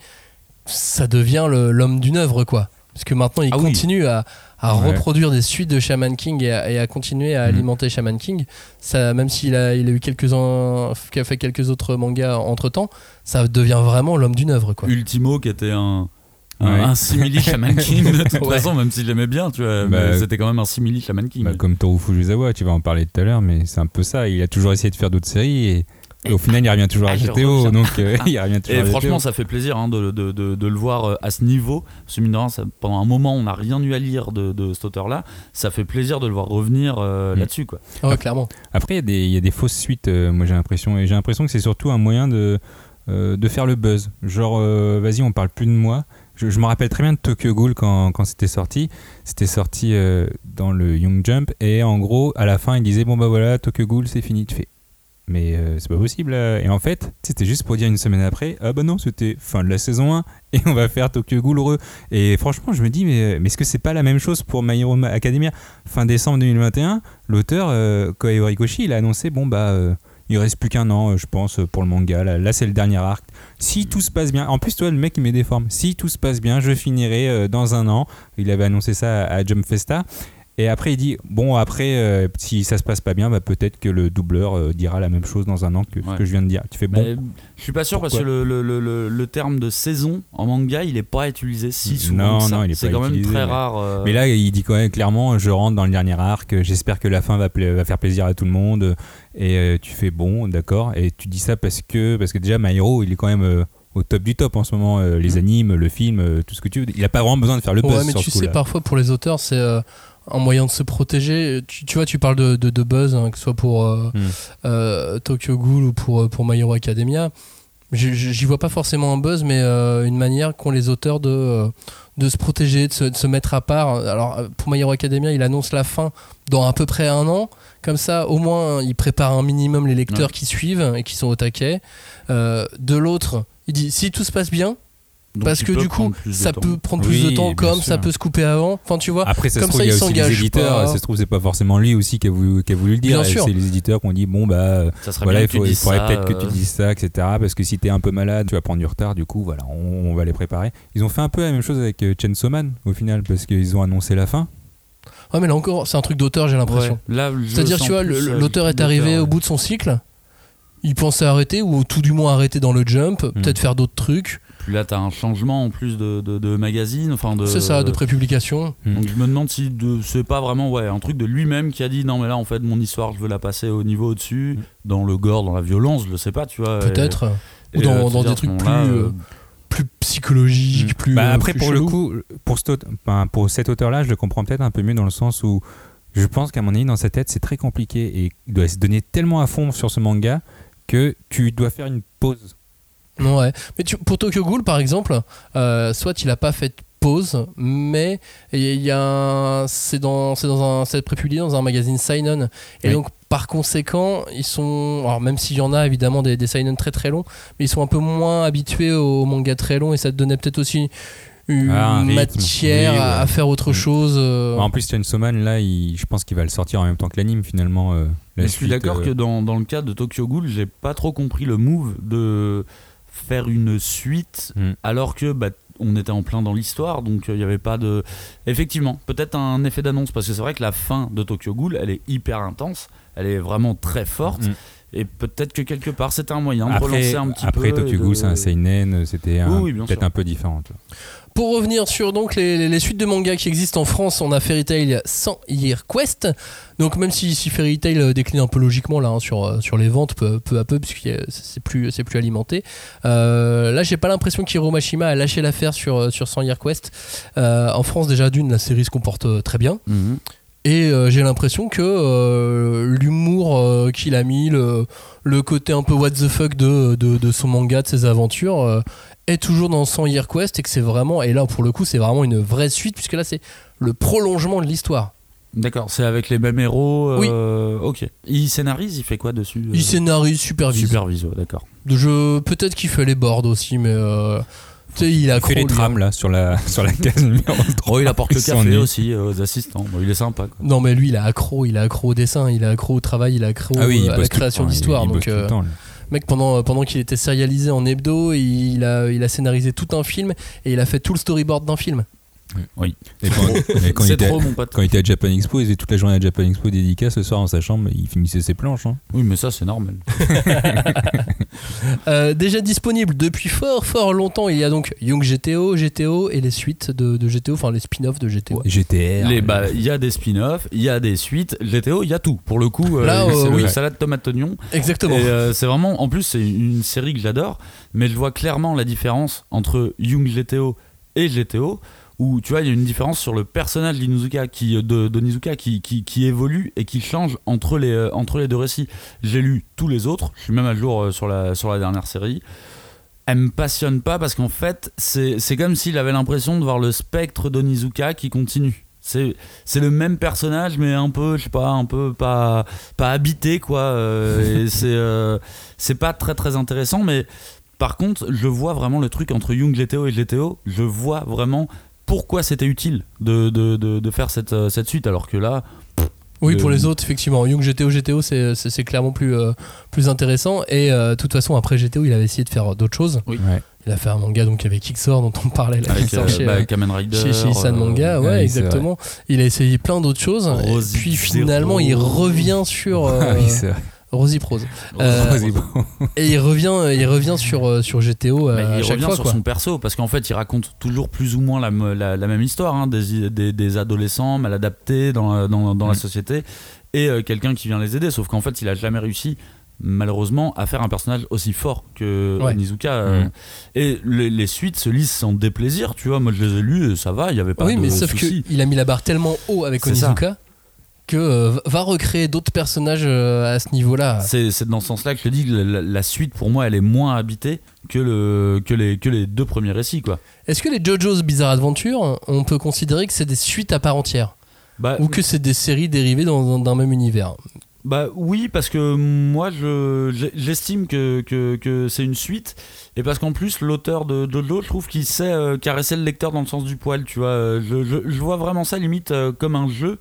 ça devient le- l'homme d'une œuvre, quoi. Parce que maintenant, il Ah oui. continue à, à Ouais. reproduire des suites de Shaman King et à, et à continuer à Mhm. alimenter Shaman King. Ça, même s'il a, il a eu quelques ans, a fait quelques autres mangas entre temps, ça devient vraiment l'homme d'une œuvre, quoi. Ultimo qui était un, un, Ouais. un simili Shaman King de toute Ouais. façon, même si j'aimais bien, tu vois, Bah, c'était quand même un simili Shaman King. Bah, comme Toru Fujisawa, tu vas en parler tout à l'heure, mais c'est un peu ça. Il a toujours essayé de faire d'autres séries et, et au final, il revient toujours Ah, à il GTO. Donc, euh, il revient toujours Et à franchement, GTO. ça fait plaisir hein, de, de, de, de le voir euh, à ce niveau. Parce que mine de rien, ça- pendant un moment, on n'a rien eu à lire de, de cet auteur-là. Ça fait plaisir de le voir revenir euh, Mm. là-dessus. Quoi. Ah ouais, clairement. Après, il y a des- il y, a des fausses suites, euh, moi j'ai l'impression. Et j'ai l'impression que c'est surtout un moyen de, euh, de faire le buzz. Genre, euh, vas-y, on parle plus de moi. Je, je me rappelle très bien de Tokyo Ghoul quand, quand c'était sorti. C'était sorti euh, dans le Young Jump. Et en gros, à la fin, il disait Bon, bah voilà, Tokyo Ghoul, c'est fini. Tu fais. Mais euh, c'est pas possible. là. Et en fait, c'était juste pour dire une semaine après Ah bah non, c'était fin de la saison 1. Et on va faire Tokyo Ghoul. Et franchement, je me dis Mais, mais est-ce que c'est pas la même chose pour My Hero Academia? Fin décembre 2021, l'auteur, euh, Koei Horikoshi, il a annoncé Bon, bah. euh, il reste plus qu'un an, euh, je pense, pour le manga. Là, c'est le dernier arc. Si tout se passe bien, en plus, toi, le mec, il met des formes. Si tout se passe bien, je finirai euh, dans un an. Il avait annoncé ça à Jump Festa. Et après, il dit Bon, après, euh, si ça se passe pas bien, bah, peut-être que le doubleur euh, dira la même chose dans un an que ce Ouais. que je viens de dire. Tu fais bon. Mais je suis pas sûr parce que le, le, le, terme de saison en manga, il est pas utilisé si souvent. Non, que ça. non, il est C'est pas quand même très mais- rare. euh, Mais là, il dit quand même clairement Je rentre dans le dernier arc. J'espère que la fin va, pla- va faire plaisir à tout le monde. Et euh, tu fais Bon, d'accord. Et tu dis ça parce que, parce que déjà, My Hero, il est quand même. euh, au top du top en ce moment, euh, les animes, le film, euh, tout ce que tu veux. Il a pas vraiment besoin de faire le buzz Ouais, mais sur tu ce sais, coup-là. parfois pour les auteurs, c'est euh, un moyen de se protéger. Tu, tu vois, tu parles de, de, de buzz, hein, que ce soit pour euh, Hmm. euh, Tokyo Ghoul ou pour, euh, pour My Hero Academia. j'y vois pas forcément un buzz, mais euh, une manière qu'ont les auteurs de, de se protéger, de se, de se mettre à part. Alors, pour My Hero Academia, il annonce la fin dans à peu près un an. Comme ça, au moins, il prépare un minimum les lecteurs Ouais. qui suivent et qui sont au taquet. De l'autre, il dit si tout se passe bien, Donc, parce que du coup, ça peut prendre plus Oui, de temps, comme sûr. ça peut se couper avant. Enfin, tu vois. Après, ça Comme se trouve, ça, il y a aussi les s'engage éditeurs. pas. Ça se trouve, c'est pas forcément lui aussi qui a voulu, qui a voulu le dire. Bien Et sûr. C'est les éditeurs qui ont dit bon, bah, Ça serait voilà, bien il, que tu faut, il dises faudrait ça, peut-être que euh, tu dises ça, etc. Parce que si t'es un peu malade, tu vas prendre du retard. Du coup, voilà, on, on va les préparer. Ils ont fait un peu la même chose avec euh, Chainsaw Man au final, parce qu'ils ont annoncé la fin. Ouais, mais là encore, c'est un truc d'auteur, j'ai l'impression. ouais, C'est-à-dire, tu vois, euh, l'auteur est arrivé ouais. au bout de son cycle. Il pensait arrêter, ou tout du moins arrêter dans le jump, Hmm. peut-être faire d'autres trucs. Puis là, t'as un changement en plus de, de, de magazine. Enfin de, C'est ça, de prépublication. Donc je me demande si de- c'est pas vraiment ouais, un truc de lui-même qui a dit non mais là en fait mon histoire je veux la passer au niveau au-dessus, dans le gore, dans la violence, je le sais pas, tu vois. Peut-être. Et- Ou et, dans, euh, dans des trucs plus, euh, euh, plus psychologiques, plus. Bah, euh, après, plus pour le coup, pour, cet, enfin, pour cet auteur-là, je le comprends peut-être un peu mieux dans le sens où je pense qu'à mon avis, dans sa tête, c'est très compliqué et il doit se donner tellement à fond sur ce manga que tu dois faire une pause. Ouais. Mais tu- pour Tokyo Ghoul, par exemple, euh, soit il a pas fait de pause, mais il y a c'est dans c'est dans un c'est prépublié dans un magazine Seinen et Oui. donc par conséquent ils sont alors même s'il y en a évidemment des, des Seinen très très longs, mais ils sont un peu moins habitués aux mangas très longs et ça te donnait peut-être aussi une Ah, matière Oui, à, ouais. à faire autre Mm. chose. euh. En plus, Chainsaw Man, là, il- je pense qu'il va le sortir en même temps que l'anime finalement. euh, la mais je suis d'accord euh, que dans, dans le cas de Tokyo Ghoul, j'ai pas trop compris le move de faire une suite Mm. alors que bah, on était en plein dans l'histoire, donc euh, il n'y avait pas de. Effectivement, peut-être un effet d'annonce, parce que c'est vrai que la fin de Tokyo Ghoul, elle est hyper intense, elle est vraiment très forte, Mm. Et peut-être que quelque part c'était un moyen de Après, relancer un petit après peu. de- Ghoul, c'est un seinen, c'était un- Oui, oui, peut-être un peu différent. tu vois. Pour revenir sur donc les, les- les suites de mangas qui existent en France, on a Fairy Tail sans Year Quest. Donc même si, si Fairy Tail euh, décline un peu logiquement là hein, sur, euh, sur les ventes peu, peu à peu puisque c'est plus c'est plus alimenté. Euh, là j'ai pas l'impression qu'Hiro Mashima a lâché l'affaire sur euh, sur sans Year Quest. Euh, en France déjà d'une la série se comporte euh, très bien Mhm. Et euh, j'ai l'impression que euh, l'humour euh, qu'il a mis, le, le côté un peu what the fuck de, de, de son manga, de ses aventures, est toujours dans son Year Quest et que c'est vraiment, et là pour le coup c'est vraiment une vraie suite puisque là c'est le prolongement de l'histoire. D'accord, c'est avec les mêmes héros. euh, Ok. Il scénarise, il fait quoi dessus Il scénarise, supervise. Supervise, ouais, d'accord. Peut-être qu'il fait les boards aussi, mais il a Il fait les trames là sur la, sur la case numéro 3. Oh, il apporte le café aussi euh, aux assistants. Bon, il est sympa. Quoi. Non mais lui il est accro, il est accro au dessin, il est accro au travail, il est accro Ah oui, il euh, à la création d'histoire. Donc euh, mec pendant, pendant qu'il était sérialisé en hebdo, il a, il a scénarisé tout un film et il a fait tout le storyboard d'un film. Oui. Et quand, et quand il C'est était, trop, mon pote. quand il était à Japan Expo, il faisait toute la journée à Japan Expo dédicace ce soir dans sa chambre, il finissait ses planches. hein. Oui, mais ça, c'est normal. Euh, déjà disponible depuis fort fort longtemps, il y a donc Young GTO, GTO et les suites de, de GTO, enfin les spin-offs de GTO. GTR. Les- bah, Il y a des spin-offs, il y a des suites. GTO, il y a tout. Pour le coup, euh, Là, euh, c'est oui. le salade tomate oignon. Exactement. Euh, c'est vraiment, en plus, c'est une série que j'adore, mais je vois clairement la différence entre Young GTO et GTO, où tu vois, il y a une différence sur le personnage d'Inuzuka qui, de, de Nizuka qui, qui, qui évolue et qui change entre les, euh, entre les deux récits. J'ai lu tous les autres, je suis même à jour euh, sur la, sur la dernière série. Elle me passionne pas parce qu'en fait, c'est comme s'il avait l'impression de voir le spectre d'Onizuka qui continue. C'est le même personnage, mais un peu, je sais pas, un peu pas, pas habité, quoi. euh, et c'est euh, c'est pas très très intéressant, mais par contre, je vois vraiment le truc entre Young GTO et GTO. Je vois vraiment pourquoi c'était utile de, de, de, de faire cette, euh, cette suite, alors que là, Oui, pour les autres, effectivement. Young GTO, GTO, c'est- c'est c'est clairement plus, euh, plus intéressant. Et euh, de toute façon, après GTO, il avait essayé de faire d'autres choses. Oui. Ouais. Il a fait un manga donc avec Xor dont on parlait là, avec euh, chez, bah, Kamen Rider, chez, chez Isan Manga, ouais, ouais, c'est exactement. Il a essayé plein d'autres choses. Et puis Zero. finalement, il revient sur oui, Prose. Rosy Euh, bon. Et il revient, il revient sur, euh, sur GTO euh, Bah, à il chaque revient fois. sur Quoi. son perso parce qu'en fait il raconte toujours plus ou moins la, me- la- la même histoire hein, des, des- des adolescents mal adaptés dans, la- dans, la Mm. société et euh, quelqu'un qui vient les aider sauf qu'en fait il a jamais réussi malheureusement à faire un personnage aussi fort que Ouais. Nizuka euh, Mm. et les, les suites se lisent sans déplaisir tu vois moi je les ai lus et ça va il y avait pas oui, de mais sauf qu'il a mis la barre tellement haut avec ça. Que euh, va recréer d'autres personnages euh, à ce niveau-là. C'est dans ce sens-là que je te dis que la, la suite, pour moi, elle est moins habitée que, le, que, les, que les deux premiers récits. Quoi. Est-ce que les JoJo's Bizarre Adventure, on peut considérer que c'est des suites à part entière Bah, ou que c'est des séries dérivées d'un même univers Bah oui, parce que moi je j'estime que, que, que c'est une suite et parce qu'en plus l'auteur de Jojo, je trouve qu'il sait euh, caresser le lecteur dans le sens du poil, tu vois. Je, je, je vois vraiment ça limite euh, comme un jeu,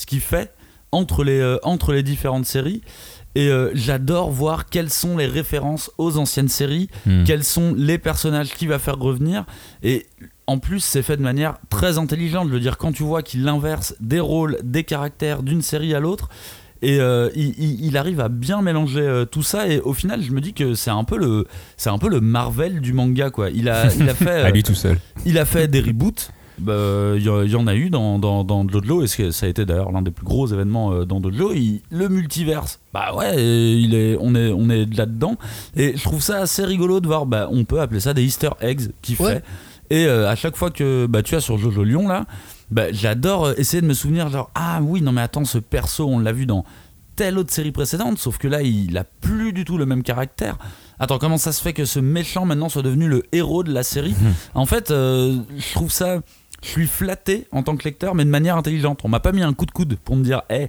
ce qu'il fait entre les, euh, entre les différentes séries. Et euh, j'adore voir quelles sont les références aux anciennes séries, Hmm. quels sont les personnages qu'il va faire revenir. Et en plus, c'est fait de manière très intelligente. Je veux dire, quand tu vois qu'il inverse des rôles, des caractères d'une série à l'autre, et euh, il, il- il arrive à bien mélanger euh, tout ça. Et au final, je me dis que c'est un peu le, c'est un peu le Marvel du manga, quoi. Il a, il a fait, À lui tout seul. il a fait des reboots. Bah, Il y, en a eu dans, dans, dans Jojo, et ça a été d'ailleurs l'un des plus gros événements euh, dans. Il- le multiverse, bah ouais, et il est, on est, on est là-dedans. Et je trouve ça assez rigolo de voir, bah, on peut appeler ça des Easter eggs qu'il fait. Ouais. Et euh, à chaque fois que bah, tu as sur Jojo Lyon, là, bah, j'adore euh, essayer de me souvenir, genre, ah oui, non mais attends, ce perso, on l'a vu dans telle autre série précédente, sauf que là, il a plus du tout le même caractère. Attends, comment ça se fait que ce méchant maintenant soit devenu le héros de la série? En fait, euh, je trouve ça. Je suis flatté en tant que lecteur, mais de manière intelligente. On m'a pas mis un coup de coude pour me dire, hé,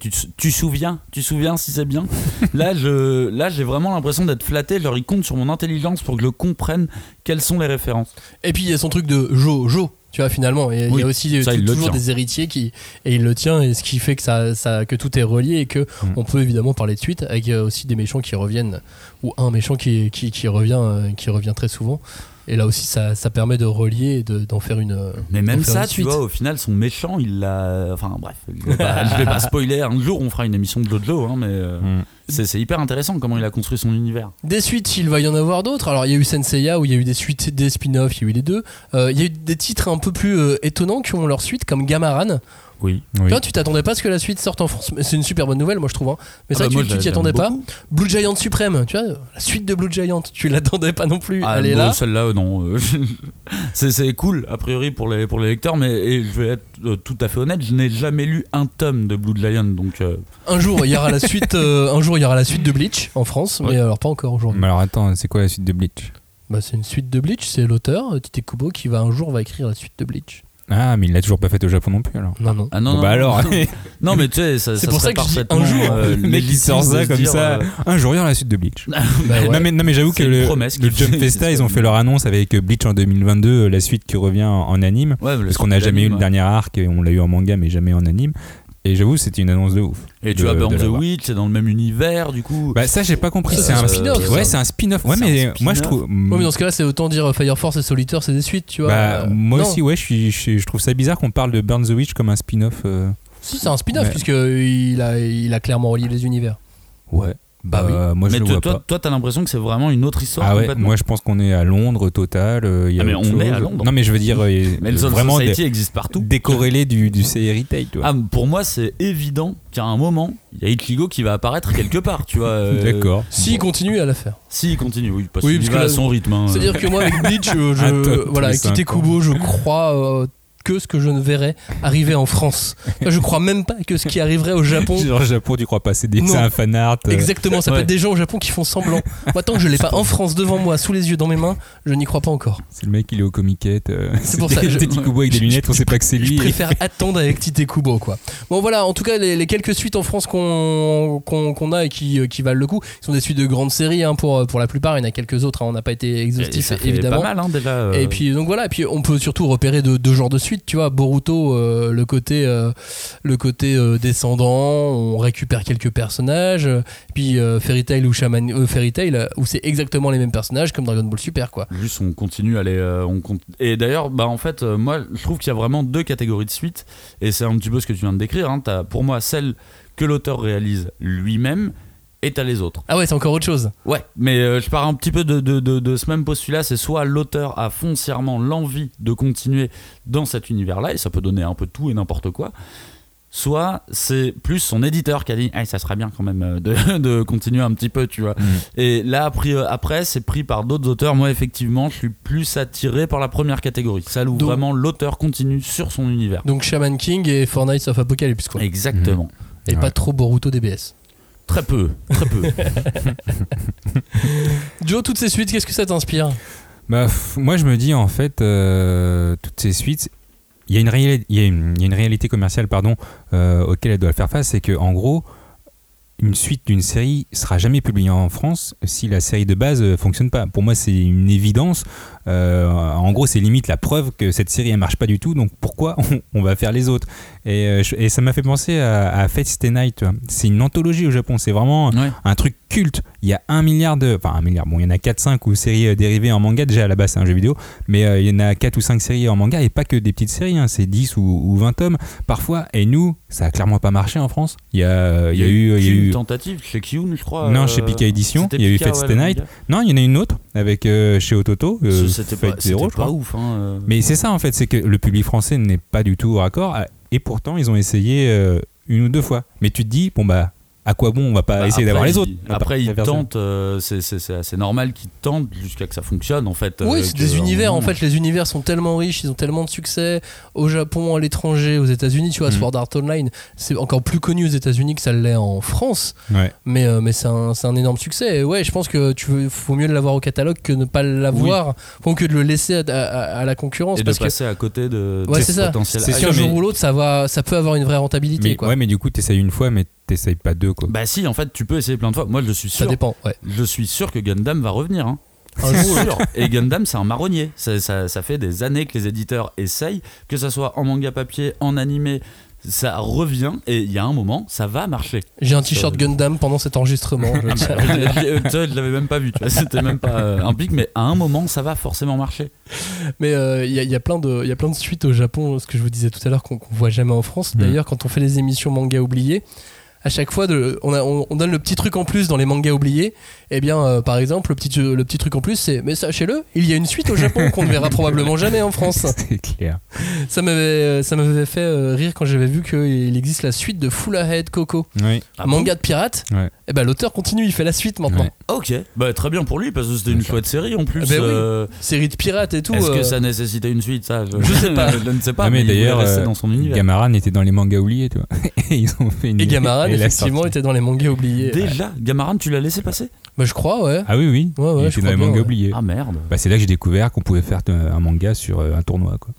tu, te- tu souviens, tu souviens si c'est bien? là, je, là, j'ai vraiment l'impression d'être flatté. Genre, il compte sur mon intelligence pour que je comprenne quelles sont les références. Et puis il y a son truc de Jo-Jo, tu vois, finalement. Il Oui, y a aussi ça, euh, toujours des héritiers qui. Et il le tient, et ce qui fait que, ça, ça, que tout est relié et que Mm. on peut évidemment parler de suite avec euh, aussi des méchants qui reviennent, ou un méchant qui, qui, qui revient, euh, qui revient très souvent. Et là aussi, ça, ça permet de relier et de- d'en faire une. euh, Mais même ça, tu suite. vois, au final, son méchant, il l'a. Enfin, bref, je vais pas, je vais pas spoiler. Un jour, on fera une émission de Jojo, hein, mais euh, Mm. c'est c'est hyper intéressant comment il a construit son univers. Des suites, il va y en avoir d'autres. Alors, il y a eu Senseiya où il y a eu des suites, des spin-offs, il y a eu les deux. Euh, il y a eu des titres un peu plus euh, étonnants qui ont leur suite, comme Gamaran. Oui. Oui. Toi, tu t'attendais pas à ce que la suite sorte en France. Mais C'est une super bonne nouvelle, moi je trouve. hein. Mais Ah ça, bah, tu moi, tu je t'y attendais pas. beaucoup. Blue Giant Suprême, tu vois, la suite de Blue Giant, tu l'attendais pas non plus. Ah, Elle est bon, là. Celle-là, euh, non. euh, c'est c'est cool, a priori, pour les, pour les lecteurs, mais et je vais être euh, tout à fait honnête, je n'ai jamais lu un tome de Blue Giant, donc. euh, Un jour, il y aura la suite. euh, un jour, il y aura la suite de Bleach en France, mais alors pas encore aujourd'hui. Mais alors attends, c'est quoi la suite de Bleach? Bah, c'est une suite de Bleach. C'est l'auteur Tite Kubo qui va un jour va écrire la suite de Bleach. Ah, mais il l'a toujours pas fait au Japon non plus alors. Non, non. Ah non, Bon, non, bah non, alors, non. Non, mais tu sais, ça, C'est ça pour ça que je dis un jour. euh, le mec sort ça comme dire, ça. euh, Un jour il y aura la suite de Bleach. Bah ouais. Non mais, non mais j'avoue que le, promesse le qu'il Jump Festa ils ont fait leur annonce avec Bleach en 2022, euh, la suite qui revient en, en anime. Ouais, Parce qu'on n'a jamais eu le dernier arc, et on l'a eu en manga mais jamais en anime. Et j'avoue c'était une annonce de ouf. Et tu de- de Burn the. Witch, c'est dans le même univers, du coup. Bah ça j'ai pas compris. C'est un un spin-off, Ouais c'est un spin-off. Ouais mais moi je trouve. Ouais, mais dans ce cas-là, c'est autant dire Fire Force et Solitaire, c'est des suites, tu vois. Bah, Euh, moi non. aussi, ouais, je, suis, je, suis- je trouve ça bizarre qu'on parle de Burn the Witch comme un spin-off. euh. Si, c'est un spin-off, Ouais. puisqu'il a, il a clairement relié les univers. Ouais. Bah oui. Euh, moi je mais le toi, vois toi, pas. toi, t'as l'impression que c'est vraiment une autre histoire Ah ouais, moi je pense qu'on est à Londres total. euh, il y a Ah, mais on est à Londres. Non mais je veux dire, euh, Mais le vraiment Society dé- existe partout. décorrélé du, du CRI Retail, tu vois. Ah, pour moi, c'est évident qu'à un moment, il y a Ichigo qui va apparaître quelque part, tu vois. euh, D'accord. S'il continue à la faire. Si, il continue, oui, parce Oui, qu'il va à là- son rythme. hein. C'est-à-dire que moi, avec Bleach, je, Attends, voilà, avec Tite. Kubo, je crois euh, que ce que je ne verrai arriver en France. Enfin, je crois même pas que ce qui arriverait au Japon. Genre Japon, tu crois pas C'est un fan art. euh. Exactement, ça peut être des gens au Japon qui font semblant. Moi, tant que je l'ai pas en France devant moi, sous les yeux, dans mes mains, je n'y crois pas encore. C'est le mec, il est au comiquette. euh, C'est pour ça, je- Kubo avec des je- lunettes, on sait pas que c'est Je lui. préfère attendre avec Tite Kubo, quoi. Bon, voilà, en tout cas, les, les quelques suites en France qu'on a et qui, euh, qui valent le coup sont des suites de grandes séries hein, pour, pour la plupart. Il y en a quelques autres, hein, on n'a pas été Et exhaustif, ça fait évidemment. pas mal, hein, déjà. euh, Et puis donc voilà, et puis on peut surtout repérer deux deux genres de suites, tu vois, Boruto, euh, le côté, euh, le côté euh, descendant, on récupère quelques personnages, puis Fairy Tail ou Shaman, Fairy Tail où c'est exactement les mêmes personnages comme Dragon Ball Super, quoi. Juste, on continue à les. on. Et d'ailleurs, bah, en fait, moi, je trouve qu'il y a vraiment deux catégories de suites. Et c'est un petit peu ce que tu viens de décrire. Hein. T'as, pour moi, celle que l'auteur réalise lui-même. Et t'as les autres. Ah ouais, c'est encore autre chose. Ouais, mais euh, je pars un petit peu de, de, de, de ce même postulat. C'est soit l'auteur a foncièrement l'envie de continuer dans cet univers-là, et ça peut donner un peu tout et n'importe quoi. soit c'est plus son éditeur qui a dit Eh, ça serait bien quand même euh, de, de continuer un petit peu, tu vois. Et là, après, euh, après c'est pris par d'autres auteurs. Moi, effectivement, je suis plus attiré par la première catégorie, celle où Donc- vraiment l'auteur continue sur son univers. Donc Shaman King et Four Nights of Apocalypse, quoi. Exactement. Et Ouais. pas trop Boruto DBS. Très peu, très peu. Joe, toutes ces suites, qu'est-ce que ça t'inspire Bah, moi, je me dis, en fait, euh, toutes ces suites, il y, a une réali- il y, a une- il y a une réalité commerciale pardon, euh, auquel elle doit faire face, c'est que en gros, une suite d'une série sera jamais publiée en France si la série de base euh, fonctionne pas. Pour moi, c'est une évidence. Euh, en gros, c'est limite la preuve que cette série elle marche pas du tout. Donc pourquoi on, on va faire les autres? Et, euh, et ça m'a fait penser à, à Fate Stay Night. C'est une anthologie au Japon. C'est vraiment Ouais. un truc culte. Il y a un milliard de. Enfin, un milliard. Bon, il y en a 4-5 ou séries euh, dérivées en manga. Déjà, à la base, c'est un jeu vidéo. Mais euh, il y en a 4 ou 5 séries en manga et pas que des petites séries. hein. C'est 10 ou, ou 20 tomes parfois. Et nous, ça a clairement pas marché en France. Il y a, il y a eu. il y a une eu- tentative chez Kyun, je crois. Non, euh, chez Pika c'était il y a eu Fate ouais, Stay le Night. Non, il y en a une autre avec euh, chez Ototo. euh, C'était pas, Zero, pas ouf. Hein, euh. Mais c'est ça en fait, c'est que le public français n'est pas du tout raccord ah, et pourtant ils ont essayé euh, une ou deux fois. Mais tu te dis, bon bah, à quoi bon on va pas Bah, essayer d'avoir les autres Après, ils tentent, euh, c'est- normal qu'ils tentent jusqu'à que ça fonctionne en fait. Oui, euh, c'est des univers. En fait, les univers sont tellement riches, ils ont tellement de succès au Japon, à l'étranger, aux États-Unis. Tu vois, Mhm. Sword Art Online, c'est encore plus connu aux États-Unis que ça l'est en France. Ouais. Mais, euh, mais c'est un, c'est un énorme succès. Et ouais, je pense que tu veux, faut mieux l'avoir au catalogue que ne pas l'avoir, ou que de le laisser à, à- à la concurrence. Et de parce que passer à côté de, Ouais, de c'est C'est un sûr, jour mais- ou l'autre, ça, va, ça peut avoir une vraie rentabilité. Mais, quoi. ouais, mais du coup, t'essayes une fois, mais t'essayes pas deux quoi. Bah si, en fait, tu peux essayer plein de fois. Moi, je suis ça sûr. dépend. Ouais. Je suis sûr que Gundam va revenir. Hein. Un jour ou Sûr. Et Gundam, c'est un marronnier. Ça, ça- ça fait des années que les éditeurs essayent, que ça soit en manga papier, en animé, ça revient. Et il y a un moment, ça va marcher. J'ai un t-shirt Gundam pendant cet enregistrement. je je, je- l'avais même pas vu. tu vois. C'était même pas euh, un pic, mais à un moment, ça va forcément marcher. Mais euh, il y, a- il y a plein de il y a plein de suites au Japon, ce que je vous disais tout à l'heure qu'on qu'on voit jamais en France. Mm. D'ailleurs, quand on fait les émissions manga oubliés, à chaque fois, de, on, a- on- on donne le petit truc en plus dans les mangas oubliés. Et bien, euh, par exemple, le petit le petit truc en plus, c'est mais sachez-le, il y a une suite au Japon qu'on ne verra probablement jamais en France. c'est clair. Ça m'avait ça m'avait fait euh, rire quand j'avais vu qu'il existe la suite de Full Ahead Coco, Oui. Ah un manga de pirate. Ouais. Et ben l'auteur continue, il fait la suite maintenant. Ouais. Ok, bah, très bien pour lui parce que c'était une chouette série en plus. Ah bah oui. euh, Série de pirates et tout. Est-ce que euh, ça nécessitait une suite ça? Je, Je sais pas. je ne sais pas. Non, mais d'ailleurs, euh, dans son univers. Gamaran était dans les mangas oubliés, tu vois. et ils ont fait une. Et Gamaran, et effectivement, était dans les mangas oubliés. Déjà, Gamaran, tu l'as laissé passer? Bah, je crois, ouais. Ah oui, oui. Ouais, ouais, il je était dans les mangas oubliés. Ah merde. Bah, c'est là que j'ai découvert qu'on pouvait faire un manga sur euh, un tournoi. Quoi.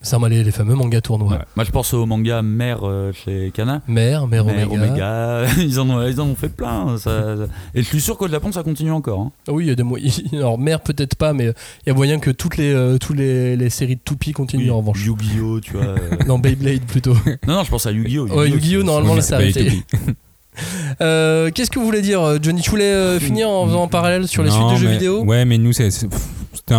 Ça m'a les, les fameux mangas tournois. Ouais. Moi je pense au manga Mère euh, chez Kana. Mère, Mère, Mère Oméga. Oméga. ils, en ont, ils en ont fait plein. ça- ça- Et je suis sûr qu'au Japon ça continue encore. hein. Ah oui, il y a des moyens. Alors, Mère, peut-être pas, mais il y a moyen que toutes les, euh, tous les, les séries de Toupie continuent en revanche. Yu-Gi-Oh! tu vois. euh. Non, Beyblade plutôt. non, non, je pense à Yu-Gi-Oh! Ouais, Yu-Gi-Oh, normalement, là, c'est pas arrêté. Euh, Qu'est-ce que vous voulez dire, Johnny Tu voulais euh, finir en faisant un parallèle sur les Non, suites de jeux vidéo? Ouais, mais nous, c'est- c'est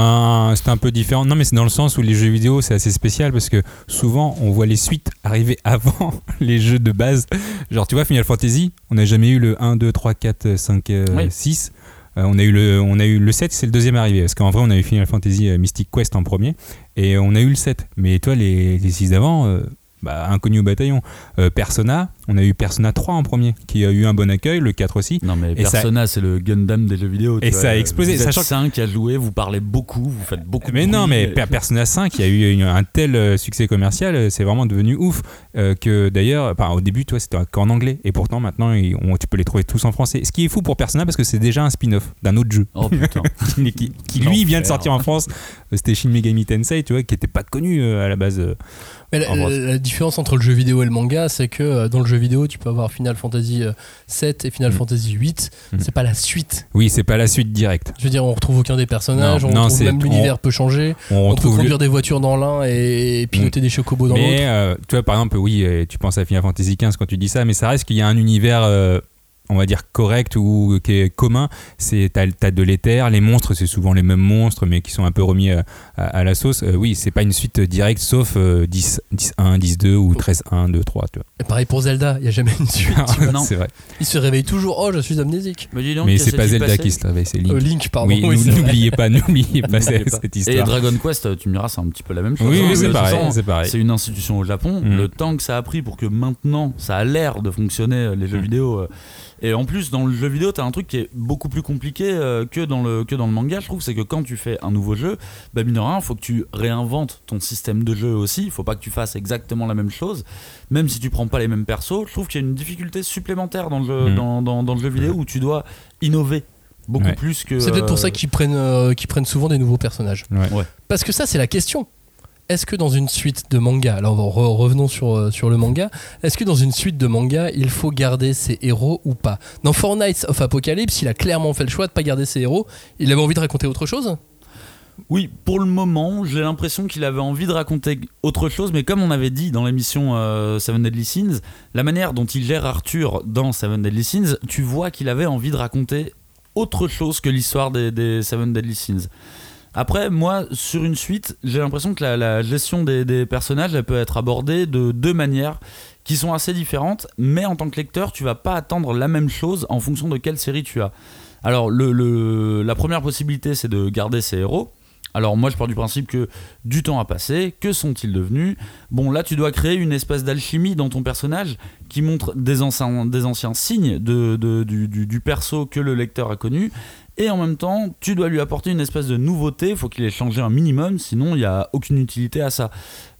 c'est un, un peu différent. Non, mais c'est dans le sens où les jeux vidéo, c'est assez spécial parce que souvent, on voit les suites arriver avant les jeux de base. Genre, tu vois, Final Fantasy, on n'a jamais eu le 1, 2, 3, 4, 5, euh, Oui. 6. Euh, on, a eu le, on a eu le 7, c'est le deuxième arrivé. Parce qu'en vrai, on a eu Final Fantasy euh, Mystic Quest en premier. Et on a eu le 7. Mais toi, les, les 6 d'avant, euh, bah, inconnu au bataillon. Euh, Persona, on a eu Persona 3 en premier, qui a eu un bon accueil, le 4 aussi. Non mais Et ça- Persona c'est le Gundam des jeux vidéo. tu Et vois. ça a explosé, Vous êtes sachant que- 5 à jouer, vous parlez beaucoup, vous faites beaucoup. Mais de non, mais Per- Persona 5, il y a eu un tel euh, succès commercial, euh, c'est vraiment devenu ouf. euh, que d'ailleurs, enfin, au début, toi, c'était qu'en anglais. Et pourtant, maintenant, ils- on- tu peux les trouver tous en français. Ce qui est fou pour Persona, parce que c'est déjà un spin-off d'un autre jeu. Oh putain. qui, qui- qui, lui vient de sortir en France. C'était Shin Megami Tensei, tu vois, qui était pas connu à la base. Mais la, la- la différence entre le jeu vidéo et le manga, c'est que dans le jeu vidéo, tu peux avoir Final Fantasy euh, 7 et Final Mm. Fantasy 8. Mm. C'est pas la suite. Oui, c'est pas la suite directe. Je veux dire, on retrouve aucun des personnages, Non, on non, retrouve c'est- même on- l'univers peut changer. On On, peut le- conduire des voitures dans l'un et, et piloter des chocobos dans l'autre. Mais euh, tu vois, par exemple, oui, euh, tu penses à Final Fantasy XV quand tu dis ça, mais ça reste qu'il y a un univers euh, on va dire correct ou qui est commun, c'est t'as, t'as de l'éther, les monstres c'est souvent les mêmes monstres mais qui sont un peu remis à, à- à la sauce. Euh, oui, c'est pas une suite directe sauf euh, 10 10 1 10 2 ou 13 1 2 3 tu Et pareil pour Zelda, il n'y a jamais une suite. vois. vois. c'est vrai. Il se réveille toujours, oh je suis amnésique. Mais, dis donc, Mais c'est pas Zelda qui se réveille, c'est Link. Euh, Link, pardon. oui, n'oubliez pas, n'oubliez pas cette, pas. cette Et histoire. Dragon Quest, tu me diras, c'est un petit peu la même chose. oui, hein. oui, pareil, c'est pareil. C'est une institution au Japon. Mm. Le temps que ça a pris pour que maintenant ça a l'air de fonctionner euh, les jeux Mm. vidéo. Et en plus, dans le jeu vidéo, t'as un truc qui est beaucoup plus compliqué euh, que, dans le, que dans le manga, je trouve. C'est que quand tu fais un nouveau jeu, bah, mine de rien, faut que tu réinventes ton système de jeu aussi. Il faut pas que tu fasses exactement la même chose. Même si tu prends pas les mêmes persos, je trouve qu'il y a une difficulté supplémentaire dans le jeu, Mm. dans, dans- dans le jeu vidéo où tu dois innover beaucoup Ouais. plus que. C'est peut-être pour ça qu'ils prennent, euh, qu'ils prennent souvent des nouveaux personnages. Ouais. Ouais. Parce que ça, c'est la question. Est-ce que dans une suite de manga, alors re- revenons sur, euh, sur le manga, est-ce que dans une suite de manga, il faut garder ses héros ou pas? Dans Four Knights of Apocalypse, il a clairement fait le choix de pas garder ses héros. Il avait envie de raconter autre chose? Oui, pour le moment, j'ai l'impression qu'il avait envie de raconter autre chose, mais comme on avait dit dans l'émission euh, Seven Deadly Sins, la manière dont il gère Arthur dans Seven Deadly Sins, tu vois qu'il avait envie de raconter autre chose que l'histoire des, des Seven Deadly Sins. Après, moi, sur une suite, j'ai l'impression que la, gestion des, personnages, elle peut être abordée de deux manières qui sont assez différentes, mais en tant que lecteur, tu vas pas attendre la même chose en fonction de quelle série tu as. Alors, la première possibilité, c'est de garder ses héros. Alors moi je pars du principe que du temps a passé, que sont-ils devenus? Bon là tu dois créer une espèce d'alchimie dans ton personnage qui montre des anciens, signes du- du perso que le lecteur a connu et en même temps tu dois lui apporter une espèce de nouveauté, faut qu'il ait changé un minimum sinon il n'y a aucune utilité à ça.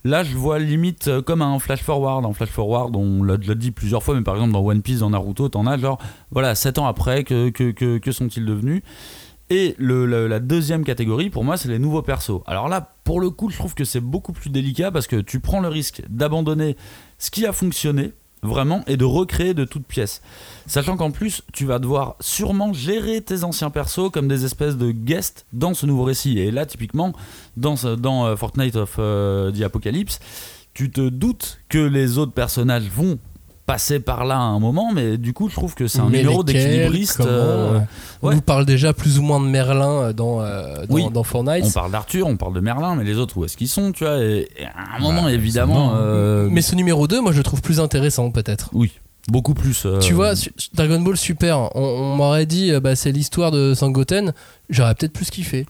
Là je vois limite euh, comme un flash forward, un flash forward on l'a déjà dit plusieurs fois mais par exemple dans One Piece, dans Naruto t'en as genre voilà 7 ans après que, que, que, sont-ils devenus et la deuxième catégorie, pour moi, c'est les nouveaux persos. Alors là, pour le coup, je trouve que c'est beaucoup plus délicat parce que tu prends le risque d'abandonner ce qui a fonctionné, vraiment, et de recréer de toutes pièces. Sachant qu'en plus, tu vas devoir sûrement gérer tes anciens persos comme des espèces de guests dans ce nouveau récit. Et là, typiquement, dans, dans euh, Fortnite of euh, the Apocalypse, tu te doutes que les autres personnages vont passer par là à un moment, mais du coup, je trouve que c'est un Mais numéro d'équilibriste. euh, euh, ouais. On nous parle déjà plus ou moins de Merlin euh, dans, euh, dans, Oui. dans Four Knights. On parle d'Arthur, on parle de Merlin, mais les autres, où est-ce qu'ils sont, tu vois et, et à un moment, Bah, évidemment. euh, Mais ce numéro 2, moi je le trouve plus intéressant peut-être. Oui, beaucoup plus. Tu vois, Dragon Ball Super, on, on m'aurait dit bah, c'est l'histoire de Sangoten, j'aurais peut-être plus kiffé.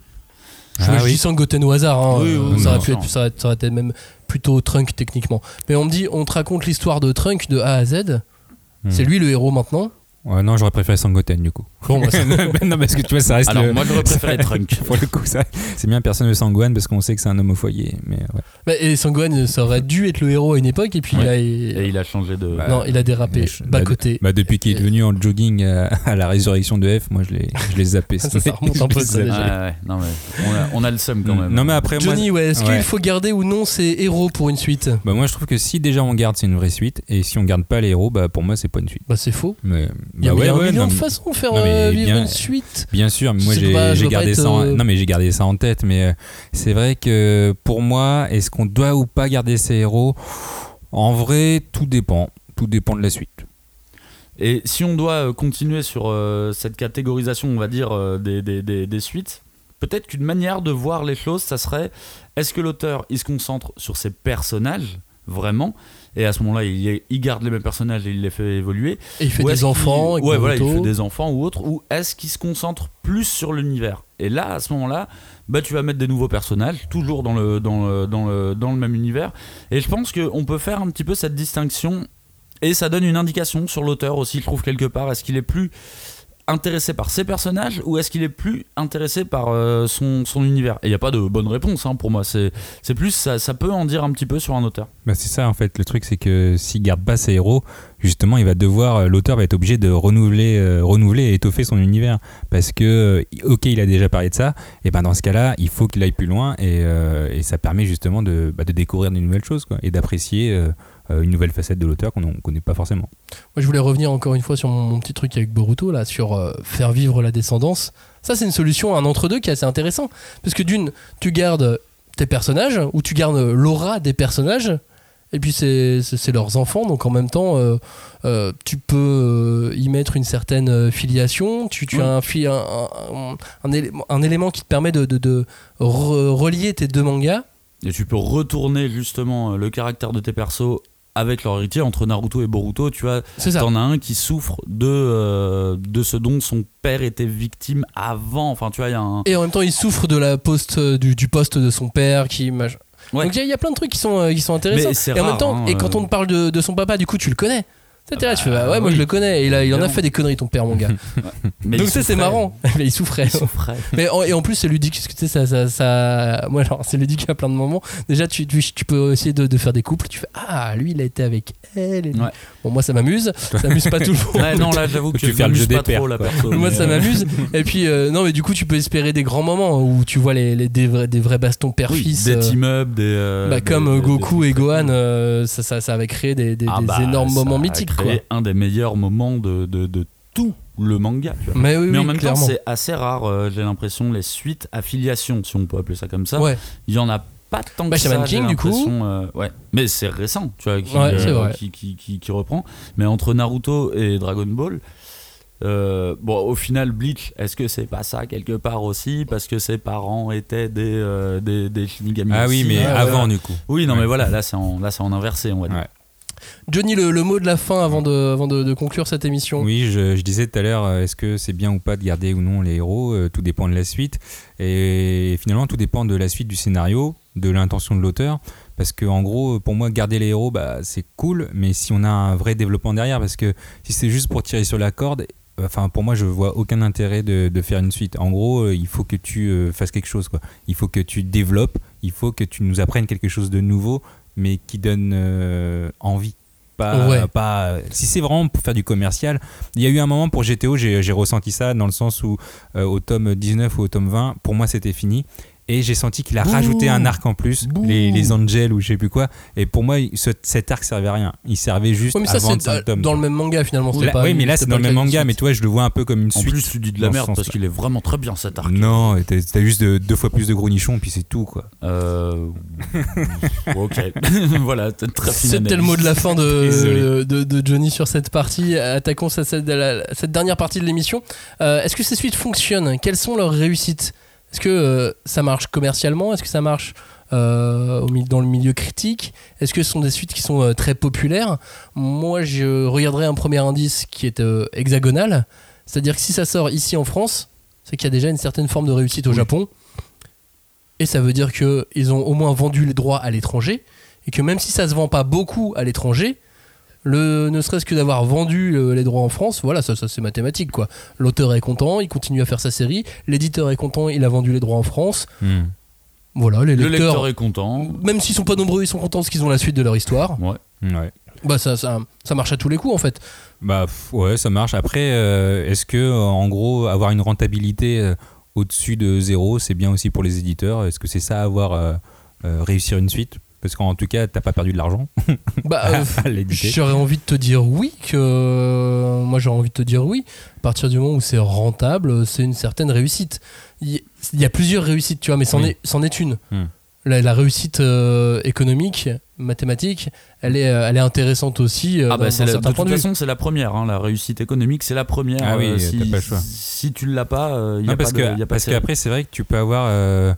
Je, Ah oui. dis Sangoten au hasard, hein, Oui, oui, ça, aurait pu être, ça, aurait, ça aurait été même plutôt Trunk techniquement. Mais on me dit, on te raconte l'histoire de Trunk de A à Z, Hmm. c'est lui le héros maintenant. Ouais, non, j'aurais préféré Sangoten du coup. Bon, bah, non, parce que tu vois, ça reste. Alors, le- moi, j'aurais préféré Trunk. Pour le coup, ça- c'est bien personne ne Sangohan parce qu'on sait que c'est un homme au foyer. Mais ouais. Bah, et Sangohan, ça aurait dû être le héros à une époque, et puis Ouais. là, Et il... a changé de. Bah, non, il a dérapé, bas bah, côté. Bah, depuis qu'il est devenu en jogging euh, à la résurrection de F, moi je l'ai, je l'ai zappé. Ça, ça remonte un peu, ça, déjà. Ouais, non, mais on a, on a le seum quand même. Non, mais après, moi, Johnny, ouais, est-ce ouais. qu'il faut garder ou non ses héros pour une suite? Bah, moi je trouve que si déjà on garde, c'est une vraie suite. Et si on garde pas les héros, bah, pour moi c'est pas une suite. Bah c'est faux. Mais, Il y a, bah, il y a ouais, un ouais, million non, de de faire mais euh, vivre bien- une suite. Bien sûr, mais moi j'ai, gardé ça. En, euh, non mais j'ai gardé ça en tête. Mais euh, c'est vrai que pour moi, est-ce qu'on doit ou pas garder ces héros? En vrai, tout dépend. Tout dépend de la suite. Et si on doit continuer sur euh, cette catégorisation, on va dire, euh, des, des, des, des suites, peut-être qu'une manière de voir les choses, ça serait est-ce que l'auteur il se concentre sur ses personnages vraiment? Et à ce moment-là il, il garde les mêmes personnages et il les fait évoluer. Et il fait Ou des enfants. ouais voilà il fait des enfants ou autre ou est-ce qu'il se concentre plus sur l'univers? Et là à ce moment-là bah tu vas mettre des nouveaux personnages toujours dans le dans le, dans le, dans le même univers. Et je pense qu'on peut faire un petit peu cette distinction et ça donne une indication sur l'auteur aussi je trouve quelque part. Est-ce qu'il est plus intéressé par ses personnages ou est-ce qu'il est plus intéressé par euh, son, univers? Et il n'y a pas de bonne réponse hein, pour moi c'est plus ça, ça peut en dire un petit peu sur un auteur Bah, c'est ça en fait. Le truc c'est que s'il garde pas ses héros, justement, il va devoir, euh, l'auteur va être obligé de renouveler, euh, renouveler et étoffer son univers parce que ok, il a déjà parlé de ça. Et ben dans ce cas-là, il faut qu'il aille plus loin et, ça permet justement de, bah, de découvrir de nouvelles choses quoi, et d'apprécier une nouvelle facette de l'auteur qu'on ne connaît pas forcément. Moi, je voulais revenir encore une fois sur mon, mon petit truc avec Boruto, là, sur euh, faire vivre la descendance. Ça, c'est une solution, un entre-deux qui est assez intéressant. Parce que d'une, tu gardes tes personnages, ou tu gardes l'aura des personnages, Et puis c'est c'est- c'est leurs enfants, donc en même temps, euh, euh, tu peux euh, y mettre une certaine euh, filiation. Tu, as un, fi- un, un- un élément, un élément qui te permet de, de- de re- relier tes deux mangas. Et tu peux retourner justement euh, le caractère de tes persos avec leur héritier entre Naruto et Boruto. Tu vois, C'est ça. t'en as un qui souffre de, euh, de ce dont son père était victime avant. Enfin, tu vois, il y a un. Et en même temps, il souffre de la poste euh, du, du poste de son père qui. Ouais. Donc il y, a- il y a plein de trucs qui sont, euh, qui sont intéressants. Et en même temps, hein, et quand on te parle de, de son papa, du coup, tu le connais. T'es là, tu fais, bah ouais, moi je le connais. Et il, a- il en a fait des conneries, ton père, mon gars. Mais Donc il ça, c'est souffrait. marrant. Mais il souffrait. Il souffrait. Mais en- et en plus, c'est ludique. Parce que tu sais, ça, ça, ça- Moi, alors, c'est ludique à plein de moments. Déjà, tu, tu, tu peux essayer de, de faire des couples. Tu fais Ah, lui, il a été avec elle. et lui. Ouais. Bon, moi, ça m'amuse. Ça m'amuse pas tout le monde. Ouais, non, là, j'avoue que Tu je fais le m'amuse jeu des pas pères, trop, la quoi. perso. Moi, mais, ça euh, m'amuse. Et puis, euh, non, mais du coup, tu peux espérer des grands moments où tu vois les, les- des, vrais, des vrais bastons oui, père-fils. des euh, team-up, des. euh, bah, des- comme des- des Goku et Gohan, euh, ça, ça, ça avait créé des, des- Ah des bah, énormes ça moments a mythiques. Créé un des meilleurs moments de, de, de tout le manga. tu vois. Mais oui, Mais en oui, même clairement. temps, c'est assez rare, euh, j'ai l'impression, les suites affiliations, si on peut appeler ça comme ça. Ouais. Il y en a pas tant Bah, que Shaman ça. King, du coup. euh, ouais. Mais c'est récent, tu vois, qui, Ouais, c'est euh, qui, qui, qui- qui reprend. Mais entre Naruto et Dragon Ball, euh, bon, au final, Bleach, est-ce que c'est pas ça quelque part aussi? Parce que ses parents étaient des, euh, des, des Shinigami. Ah oui, mais avant du coup. Oui, non, Ouais. mais voilà, là c'est en, là, c'est en inversé, on va dire. Johnny, le, le mot de la fin avant de, conclure cette émission. Oui, je, disais tout à l'heure, euh, est-ce que c'est bien ou pas de garder ou non les héros euh, Tout dépend de la suite. Et finalement, tout dépend de la suite du scénario, de l'intention de l'auteur. Parce que, en gros, pour moi, garder les héros, bah, c'est cool, mais si on a un vrai développement derrière, parce que si c'est juste pour tirer sur la corde, enfin, pour moi, je vois aucun intérêt de, faire une suite. En gros, euh, il faut que tu fasses quelque chose. Il faut que tu développes, il faut que tu nous apprennes quelque chose de nouveau, mais qui donne euh, envie. Pas, Ouais. pas, si c'est vraiment pour faire du commercial, il y a eu un moment pour GTO, j'ai j'ai ressenti ça dans le sens où euh, au tome 19 ou au tome 20, pour moi c'était fini. Et j'ai senti qu'il a Bouh. rajouté un arc en plus, Bouh. les, les Angels ou je sais plus quoi. Et pour moi, ce- cet arc servait à rien. Il servait juste Ouais, mais ça, à vendre c'est 5 tomes. dans le même manga finalement. Là- pas- oui, mais là c'est dans le même manga, mais toi je le vois un peu comme une En suite. plus, tu dis de la merde parce qu'il est vraiment très bien cet arc. Non, t'as juste de- deux fois plus de gros nichons, puis c'est tout quoi. Euh... ok. voilà, très C'était le mot de la fin de, de, de Johnny sur cette partie. Attaquons cette, cette dernière partie de l'émission. Euh, Est-ce que ces suites fonctionnent? Quelles sont leurs réussites? Est-ce que euh, ça marche commercialement? Est-ce que ça marche euh, dans le milieu critique? Est-ce que ce sont des suites qui sont euh, très populaires? Moi, je regarderais un premier indice qui est hexagonal. C'est-à-dire que si ça sort ici en France, c'est qu'il y a déjà une certaine forme de réussite au Japon. Et ça veut dire qu'ils ont au moins vendu les droits à l'étranger. Et que même si ça se vend pas beaucoup à l'étranger, le, ne serait-ce que d'avoir vendu euh, les droits en France, voilà, ça, ça, c'est mathématique quoi. L'auteur est content, il continue à faire sa série. L'éditeur est content, il a vendu les droits en France. Hmm. Voilà, les Le lecteurs, lecteur est content. même s'ils sont pas nombreux, ils sont contents parce qu'ils ont la suite de leur histoire. Ouais. Ouais. Bah ça, ça, ça marche à tous les coups en fait. Bah ouais, ça marche. Après, euh, est-ce que en gros avoir une rentabilité euh, au-dessus de zéro, c'est bien aussi pour les éditeurs? Est-ce que c'est ça avoir euh, euh, réussir une suite? Parce qu'en tout cas, t'as pas perdu de l'argent Bah, euh. J'aurais envie de te dire oui, que moi j'aurais envie de te dire oui. À partir du moment où c'est rentable, c'est une certaine réussite. Il y, a plusieurs réussites, tu vois, mais c'en Oui. est, c'en est une. Hmm. La, la réussite euh, économique, mathématique, elle est, euh, elle est intéressante aussi. euh, Ah dans- bah c'est dans la- de toute de façon c'est la première, hein, la réussite économique c'est la première. Ah oui, euh, t'as si, pas le choix. si tu l'as pas, il y Non, a parce pas de, que y a pas parce qu'après c'est vrai que tu peux avoir euh,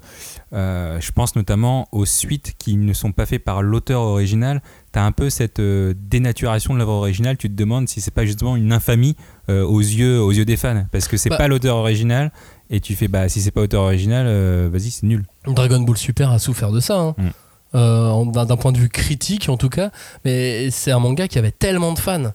euh, je pense notamment aux suites qui ne sont pas faites par l'auteur original tu as un peu cette euh, dénaturation de l'œuvre originale tu te demandes si c'est pas justement une infamie euh, aux yeux aux yeux des fans parce que c'est Bah- pas l'auteur original et tu fais bah si c'est pas l'auteur original euh, vas-y c'est nul Dragon Ball Super a souffert de ça. hein. Mm. Euh, d'un d'un point de vue critique en tout cas. Mais c'est un manga qui avait tellement de fans.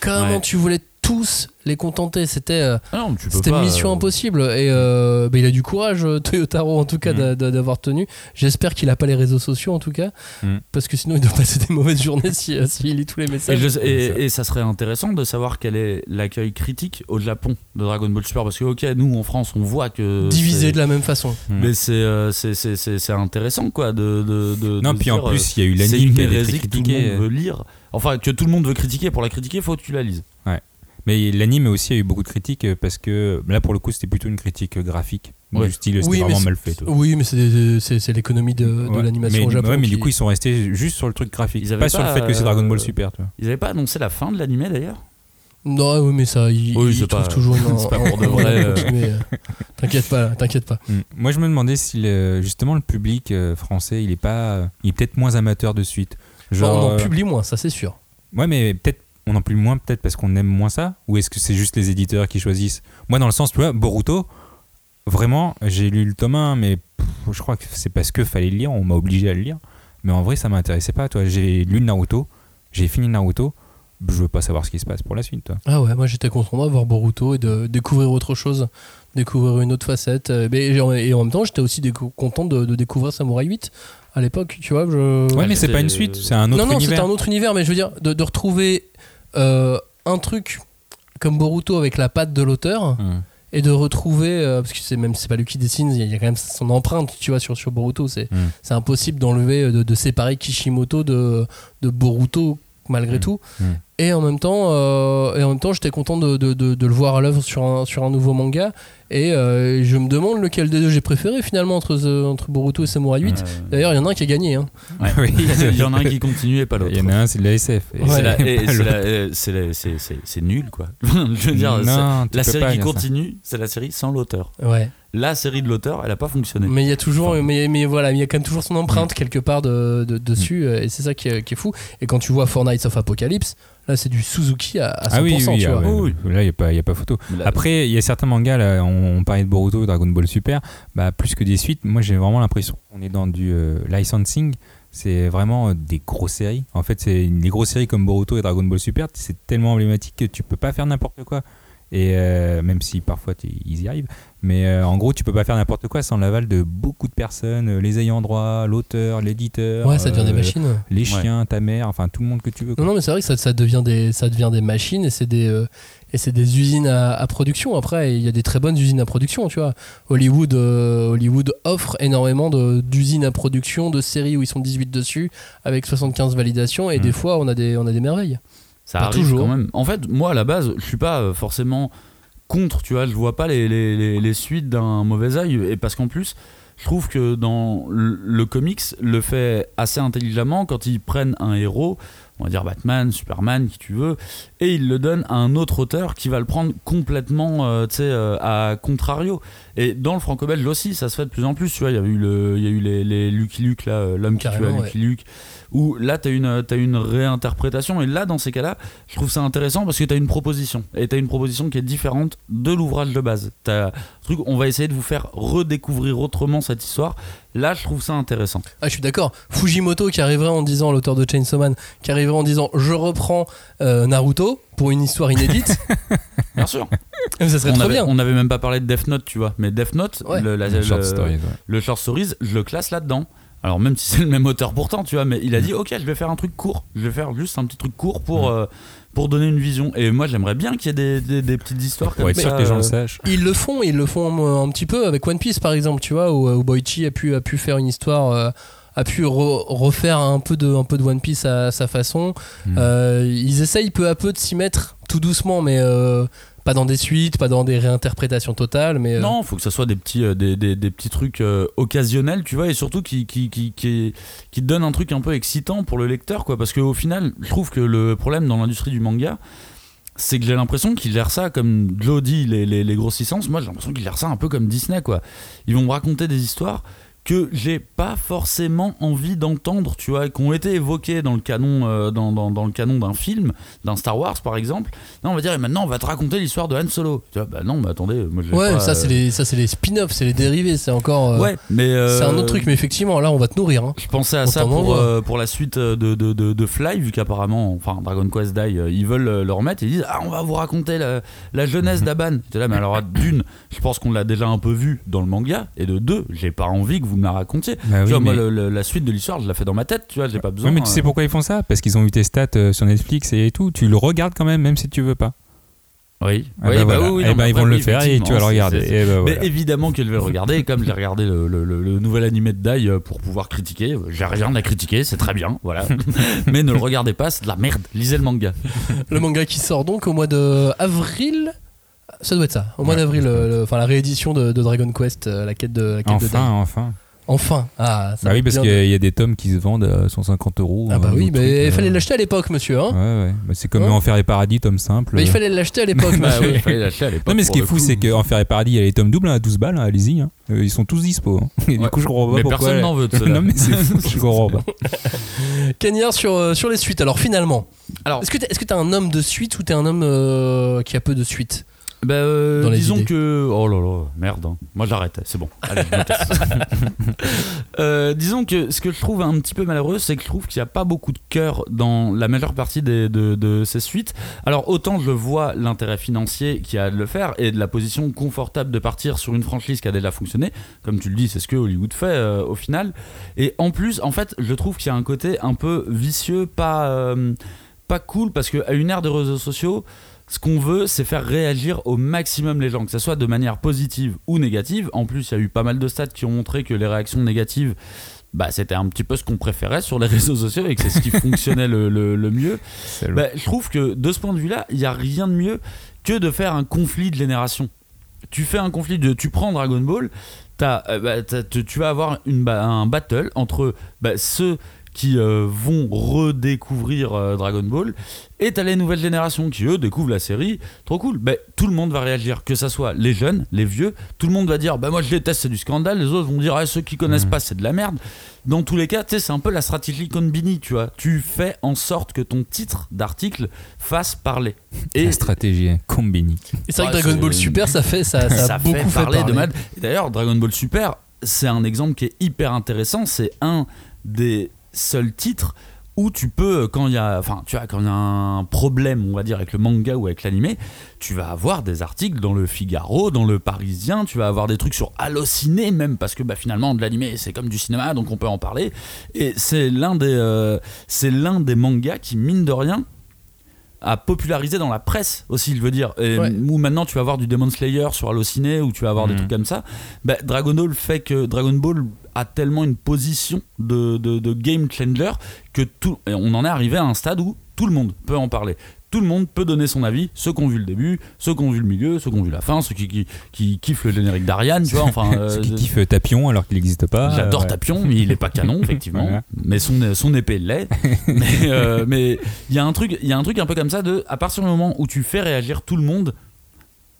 Comment Ouais. tu voulais tous les contenter C'était. euh, Ah C'était mission euh, impossible et euh, bah, il a du courage euh, Toyotaro en tout cas Mm. d'a- d'a- d'avoir tenu. J'espère qu'il a pas les réseaux sociaux en tout cas Mm. parce que sinon il doit passer des mauvaises journées si, euh, s'il lit tous les Et, messages. je- et- et ça serait intéressant de savoir quel est l'accueil critique au Japon de Dragon Ball Super parce que ok nous en France on voit que Divisé de la même façon. mais c'est euh, c'est- c'est c'est- c'est intéressant quoi de, de, de- non de puis se en dire, plus il y a eu l'anime une qui avait été que tout le critiqué monde veut lire enfin que tout le monde veut critiquer pour la critiquer faut que tu la lises Mais l'anime aussi a eu beaucoup de critiques euh, parce que là, pour le coup, c'était plutôt une critique graphique. Ouais. Du style, c'était Oui, vraiment mal fait. Oui, mais c'est l'économie de, de Ouais. l'animation mais, au Japon. ouais, mais du coup, ils sont restés juste sur le truc graphique. Ils avaient Pas, sur le pas, fait que c'est Dragon Ball euh, Super, tu vois. Ils avaient pas annoncé la fin de l'animé d'ailleurs? Non, oui, mais ça, ils, Oui, trouvent pas- toujours une. c'est pas pour de vrai, euh. euh. T'inquiète pas, t'inquiète pas. Mm. Moi, je me demandais si le- justement le public euh, français, il est pas, il est peut-être moins amateur de suite. Genre, on en euh, publie moins, ça c'est sûr. ouais, mais peut-être on en publie moins, peut-être parce qu'on aime moins ça, ou est-ce que c'est juste les éditeurs qui choisissent? Moi, dans le sens, tu vois, Boruto, vraiment, j'ai lu le tome 1, mais pff, je crois que c'est parce que fallait le lire, on m'a obligé à le lire. Mais en vrai, ça m'intéressait pas. Toi, j'ai lu Naruto, j'ai fini Naruto, je veux pas savoir ce qui se passe pour la suite. Toi. Ah ouais, moi j'étais content d'avoir Boruto et de découvrir autre chose, découvrir une autre facette. euh, mais- et en- même temps, j'étais aussi content de, de découvrir Samurai 8 à l'époque, tu vois. Je... Ouais, mais c'est pas une suite, c'est un autre non, non, c'était univers. un autre univers, mais je veux dire, de, de retrouver un truc comme Boruto avec la patte de l'auteur Hum. et de retrouver, euh, parce que c'est même c'est pas lui qui dessine, il y, a- il y a quand même son empreinte, tu vois, sur, sur Boruto. C'est Mm. c'est impossible d'enlever, euh, de, de séparer Kishimoto de, de Boruto malgré Mm. tout. Mm. Et en même temps, euh, et en même temps, j'étais content de, de- de- de le voir à l'œuvre sur un, sur un nouveau manga. Et euh, je me demande lequel des deux j'ai préféré finalement entre, The- entre Boruto et Samurai 8. Euh, D'ailleurs, il y en a un qui a gagné. Hein. ouais. Oui. Il y en a un qui continue et pas l'autre. Il y en a un, c'est de la SF. Ouais. C'est nul quoi. Je veux dire, Non, la série pas qui continue, c'est la série sans l'auteur. Ouais. La série de l'auteur, elle a pas fonctionné. Mais il y a toujours, Enfin. mais, mais voilà, il y a quand même toujours son empreinte Mm. quelque part de, de- dessus, euh, et c'est ça qui est, qui est fou. Et quand tu vois Four Nights of Apocalypse, là c'est du Suzuki à, à 100%, Ah oui, oui, tu ah vois. ouais, Oui. là il n'y a, pas- y a pas photo. Après, il y a certains mangas, là, on, on parlait de Boruto, Dragon Ball Super, bah, plus que des suites, moi j'ai vraiment l'impression qu'on est dans du euh, licensing, c'est vraiment euh, des grosses séries. En fait, c'est des grosses séries comme Boruto et Dragon Ball Super, c'est tellement emblématique que tu peux pas faire n'importe quoi. Et euh, même si parfois ils y arrivent, mais euh, en gros, tu peux pas faire n'importe quoi sans l'aval de beaucoup de personnes, euh, les ayants droit, l'auteur, l'éditeur, Ouais, ça devient des machines. les chiens, ta mère, enfin tout le monde que tu veux. quoi. Non, non, mais c'est vrai que ça, ça devient des, ça devient des machines et c'est des, euh, et c'est des usines à, à production. Après, il y a des très bonnes usines à production, tu vois. Hollywood, euh, Hollywood offre énormément d'usines à production, de séries où ils sont 18 dessus, avec 75 validations, et Mm. des fois, on a des, on a des merveilles. Ça Pas arrive toujours. quand même. En fait, moi à la base, je suis pas euh, forcément contre, tu vois, je vois pas les, les, les- les suites d'un mauvais œil, et parce qu'en plus, je trouve que dans le, le comics le fait assez intelligemment quand ils prennent un héros, on va dire Batman, Superman, qui tu veux, et ils le donnent à un autre auteur qui va le prendre complètement, euh, tu sais, euh, à contrario. Et dans le franco-belge aussi, ça se fait de plus en plus, tu vois, il y a eu, le, il y a eu les, les Lucky Luke, là, euh, l'homme qui tue à Lucky Luke, où là, tu as une, une réinterprétation, et là, dans ces cas-là, je trouve ça intéressant parce que tu as une proposition, et tu as une proposition qui est différente de l'ouvrage de base. Un truc, on va essayer de vous faire redécouvrir autrement cette histoire. Là, je trouve ça intéressant. Ah, je suis d'accord. Fujimoto qui arriverait en disant, l'auteur de Chainsaw Man, qui arriverait en disant Je reprends euh, Naruto pour une histoire inédite, Bien sûr. ça serait on trop avait, bien. on n'avait même pas parlé de Death Note, tu vois. Mais Death Note, Ouais. le, la- short le- stories, ouais. le short stories, je le classe là-dedans. Alors même si c'est le même auteur pourtant, tu vois, mais il a dit ok, je vais faire un truc court, je vais faire juste un petit truc court pour euh, pour donner une vision. Et moi j'aimerais bien qu'il y ait des, des- des petites histoires comme être ça. sûr que les gens euh, le sachent. Ils le font, ils le font euh, un petit peu avec One Piece par exemple, tu vois, où, où Boichi a pu, a pu faire une histoire, euh, a pu re- refaire un peu, de, un peu de One Piece à, sa façon. Mm. Euh, ils essayent peu à peu de s'y mettre tout doucement, mais euh, pas dans des suites, pas dans des réinterprétations totales. Mais, euh, Non, faut que ça soit des petits, euh, des, des- des petits trucs euh, occasionnels, tu vois, et surtout qui, qui, qui, qui, donnent un truc un peu excitant pour le lecteur, quoi. Parce qu'au final, je trouve que le problème dans l'industrie du manga, c'est que j'ai l'impression qu'ils gèrent ça comme Joe dit, les, les, les grosses licences. Moi, j'ai l'impression qu'ils gèrent ça un peu comme Disney, quoi. Ils vont me raconter des histoires que j'ai pas forcément envie d'entendre, tu vois, qui ont été évoquées dans le canon, euh, dans, dans, dans le canon d'un film, d'un Star Wars par exemple. Non, on va dire, et maintenant on va te raconter l'histoire de Han Solo. Tu vois, bah non, mais attendez, moi je ouais, pas, ça c'est les, ça c'est les spin-offs, c'est les dérivés, c'est encore. euh, Ouais, mais euh, C'est un autre truc, mais effectivement, là on va te nourrir. hein. Je pensais à On ça pour, pour la suite de, de, de, de Fly, vu qu'apparemment, enfin Dragon Quest Die, ils veulent le remettre et ils disent Ah, on va vous raconter la, la jeunesse d'Aban. J'étais là, mais alors, d'une, je pense qu'on l'a déjà un peu vu dans le manga, et de deux, j'ai pas envie que vous me la racontiez. Bah tu oui, vois, moi, mais- le- le- la suite de l'histoire, je la fais dans ma tête, tu vois, j'ai pas besoin. Mais tu sais euh, pourquoi ils font ça? Parce qu'ils ont eu tes stats euh, sur Netflix et tout. Tu le regardes quand même, même si tu veux pas. Oui, Ah oui, bah bah voilà. oui, oui, Eh non, ben, mais ils vont le faire et tu vas le regarder. Et ben, Mais évidemment que je vais le regarder, et comme j'ai regardé le, le- le- le nouvel animé de Dai euh, pour pouvoir critiquer, j'ai rien à critiquer, c'est très bien, voilà. Mais ne le regardez pas, c'est de la merde, lisez le manga. Le manga qui sort donc au mois de avril. Ça doit être ça. Au mois Ouais, d'avril, enfin la réédition de, de Dragon Quest, euh, la quête de la quête de Enfin, Dai. enfin. Enfin. Ah, ça Bah oui, parce qu'il y, a- il y a des tomes qui se vendent à 150 euros. Ah bah oui, mais il euh, fallait l'acheter à l'époque, monsieur. Hein Ouais, ouais. Bah, c'est comme Hein Enfer et Paradis, tome simple. mais il fallait l'acheter à l'époque, Bah monsieur. oui, il fallait l'acheter à l'époque, Non mais ce qui est fou c'est qu'Enfer et Paradis il y a les tomes doubles hein, à 12 balles, hein, allez-y. hein. Euh, ils sont tous dispo. hein. Et Ouais. Du coup je comprends pas Mais pourquoi. personne n'en veut de non mais c'est fou, je comprends pas. Cagnard sur, euh, sur les suites. Alors finalement, Alors, est-ce que que t'es un homme de suite ou t'es un homme euh, qui a peu de suite bah, euh, Dans les disons idées. que. Oh là là, merde. hein. Moi j'arrête, c'est bon. Allez, je me. Euh, disons que ce que je trouve un petit peu malheureux, c'est que je trouve qu'il n'y a pas beaucoup de cœur dans la majeure partie des- de, de ces suites. Alors autant je vois l'intérêt financier qu'il y a de le faire et de la position confortable de partir sur une franchise qui a déjà fonctionné. Comme tu le dis, c'est ce que Hollywood fait euh, au final. Et en plus, en fait, je trouve qu'il y a un côté un peu vicieux, pas, euh, pas cool, parce qu'à une ère des réseaux sociaux, ce qu'on veut, c'est faire réagir au maximum les gens, que ce soit de manière positive ou négative. En plus, il y a eu pas mal de stats qui ont montré que les réactions négatives, bah, c'était un petit peu ce qu'on préférait sur les réseaux sociaux et que c'est ce qui fonctionnait le, le- le mieux. Bah, je trouve que de ce point de vue-là, il n'y a rien de mieux que de faire un conflit de génération. Tu fais un conflit de. Tu prends Dragon Ball, t'as, euh, bah, tu vas avoir une, un battle entre bah, ceux qui euh, vont redécouvrir euh, Dragon Ball et t'as les nouvelles générations qui eux découvrent la série trop cool bah, tout le monde va réagir que ça soit les jeunes les vieux tout le monde va dire bah moi je déteste c'est du scandale les autres vont dire ah, ceux qui connaissent Mhm. pas c'est de la merde dans tous les cas tu sais c'est un peu la stratégie Konbini tu vois tu fais en sorte que ton titre d'article fasse parler et La stratégie hein, combini. Et c'est vrai Ouais, que Dragon Ball Super, ça fait ça, ça, a ça beaucoup fait fait parler parler. de. Et D'ailleurs, Dragon Ball Super, c'est un exemple qui est hyper intéressant. C'est un des seuls titres où tu peux, quand il y a, enfin, tu vois, quand il y a un problème, on va dire, avec le manga ou avec l'animé, tu vas avoir des articles dans le Figaro, dans le Parisien, tu vas avoir des trucs sur Allociné même, parce que bah, finalement, de l'animé, c'est comme du cinéma, donc on peut en parler. Et c'est l'un des, euh, c'est l'un des mangas qui, mine de rien, a popularisé dans la presse aussi, je veux dire. Et Ouais. Où maintenant tu vas avoir du Demon Slayer sur Allociné, ou tu vas avoir des Mhm. trucs comme ça. Bah, Dragon Ball fait que Dragon Ball a tellement une position de, de- de game changer que tout, et on en est arrivé à un stade où tout le monde peut en parler. Tout le monde peut donner son avis, ceux qui ont vu le début, ceux qui ont vu le milieu, ceux qui ont vu la fin, ceux qui, qui, qui kiffent le générique d'Ariane, tu vois. Enfin, euh, Ceux qui kiffent Tapion alors qu'il n'existe pas. J'adore euh, Tapion, mais il est pas canon, effectivement. Voilà. Mais son, son épée l'est. mais euh, mais il y a un truc, il y a un truc un peu comme ça de, à partir du moment où tu fais réagir tout le monde,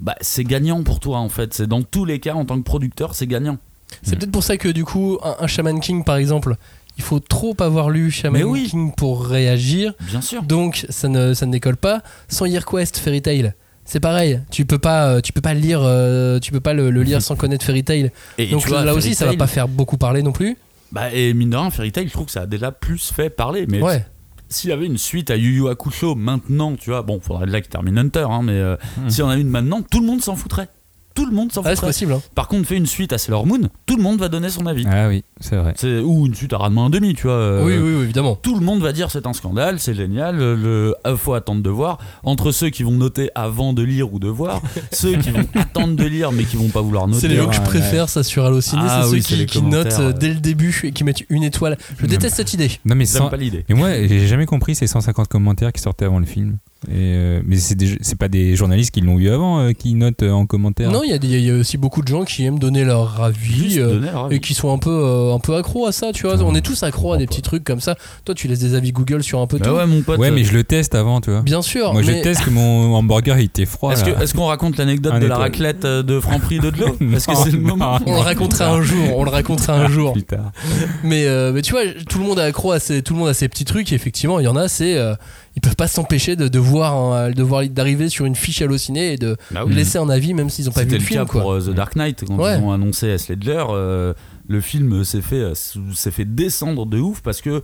bah c'est gagnant pour toi en fait. C'est dans tous les cas en tant que producteur, c'est gagnant. C'est peut-être pour ça que du coup, un, un Shaman King par exemple, il faut trop avoir lu Shaman oui. King pour réagir. Bien sûr. Donc ça ne, ça ne décolle pas. Sans Quest Fairy Tail, c'est pareil. Tu peux pas, euh, tu peux pas lire, euh, tu peux pas le, le lire sans connaître Fairy Tail. Et Donc vois, là aussi, Fairy ça va Tail, pas faire beaucoup parler non plus. Bah, et mine de rien, Fairy Tail, je trouve que ça a déjà plus fait parler. Mais Ouais. s'il y avait une suite à Yu Yu Hakusho maintenant, tu vois, bon, faudrait déjà qu'il termine Hunter, hein, mais euh, Hmm. si on a une maintenant, tout le monde s'en foutrait. Tout le monde s'en Ah, c'est foutrait. possible. hein. Par contre, fait une suite à Sailor Moon, tout le monde va donner son avis. Ah oui, c'est vrai. C'est ou une suite à Rademain 1,5, tu vois. euh, oui, oui, oui, évidemment. Tout le monde va dire c'est un scandale, c'est génial, le euh, faut attendre de voir. Entre ceux qui vont noter avant de lire ou de voir, ceux qui vont attendre de lire mais qui vont pas vouloir noter. C'est les gens que je ouais, préfère, ça sur Allociné, Ah c'est oui, ceux qui, qui notent euh, euh. dès le début et qui mettent une étoile. Je Non, déteste cette idée. Non mais J'aime sans- pas l'idée. Et moi, j'ai jamais compris ces 150 commentaires qui sortaient avant le film. Et euh, mais c'est pas des journalistes qui l'ont vu avant euh, qui notent euh, en commentaire. Non, il y, a y aussi beaucoup de gens qui aiment donner leur avis. Juste euh, donner leur avis. et qui sont un peu euh, un peu accros à ça tu vois on est tous accros à des petits trucs comme ça toi tu laisses des avis Google sur un peu Bah tout ouais, mon pote. Ouais, mais je le teste avant, tu vois. bien sûr Moi, mais je teste que mon hamburger il était froid. Est-ce qu'on raconte l'anecdote Un de la raclette de Franprix de Joe Est-ce que c'est le moment on le racontera un jour on le racontera un jour Plus tard. mais euh, mais tu vois tout le monde est accro à ces tout le monde a ses petits trucs et effectivement il y en a c'est euh, ils peuvent pas s'empêcher de, de voir de voir d'arriver sur une fiche hallucinée et de Bah oui. laisser un avis même s'ils ont pas vu C'était le le film cas quoi pour euh, The Dark Knight quand Ouais. ils ont annoncé S. Ledger. euh, le film s'est fait, euh, s'est fait descendre de ouf parce que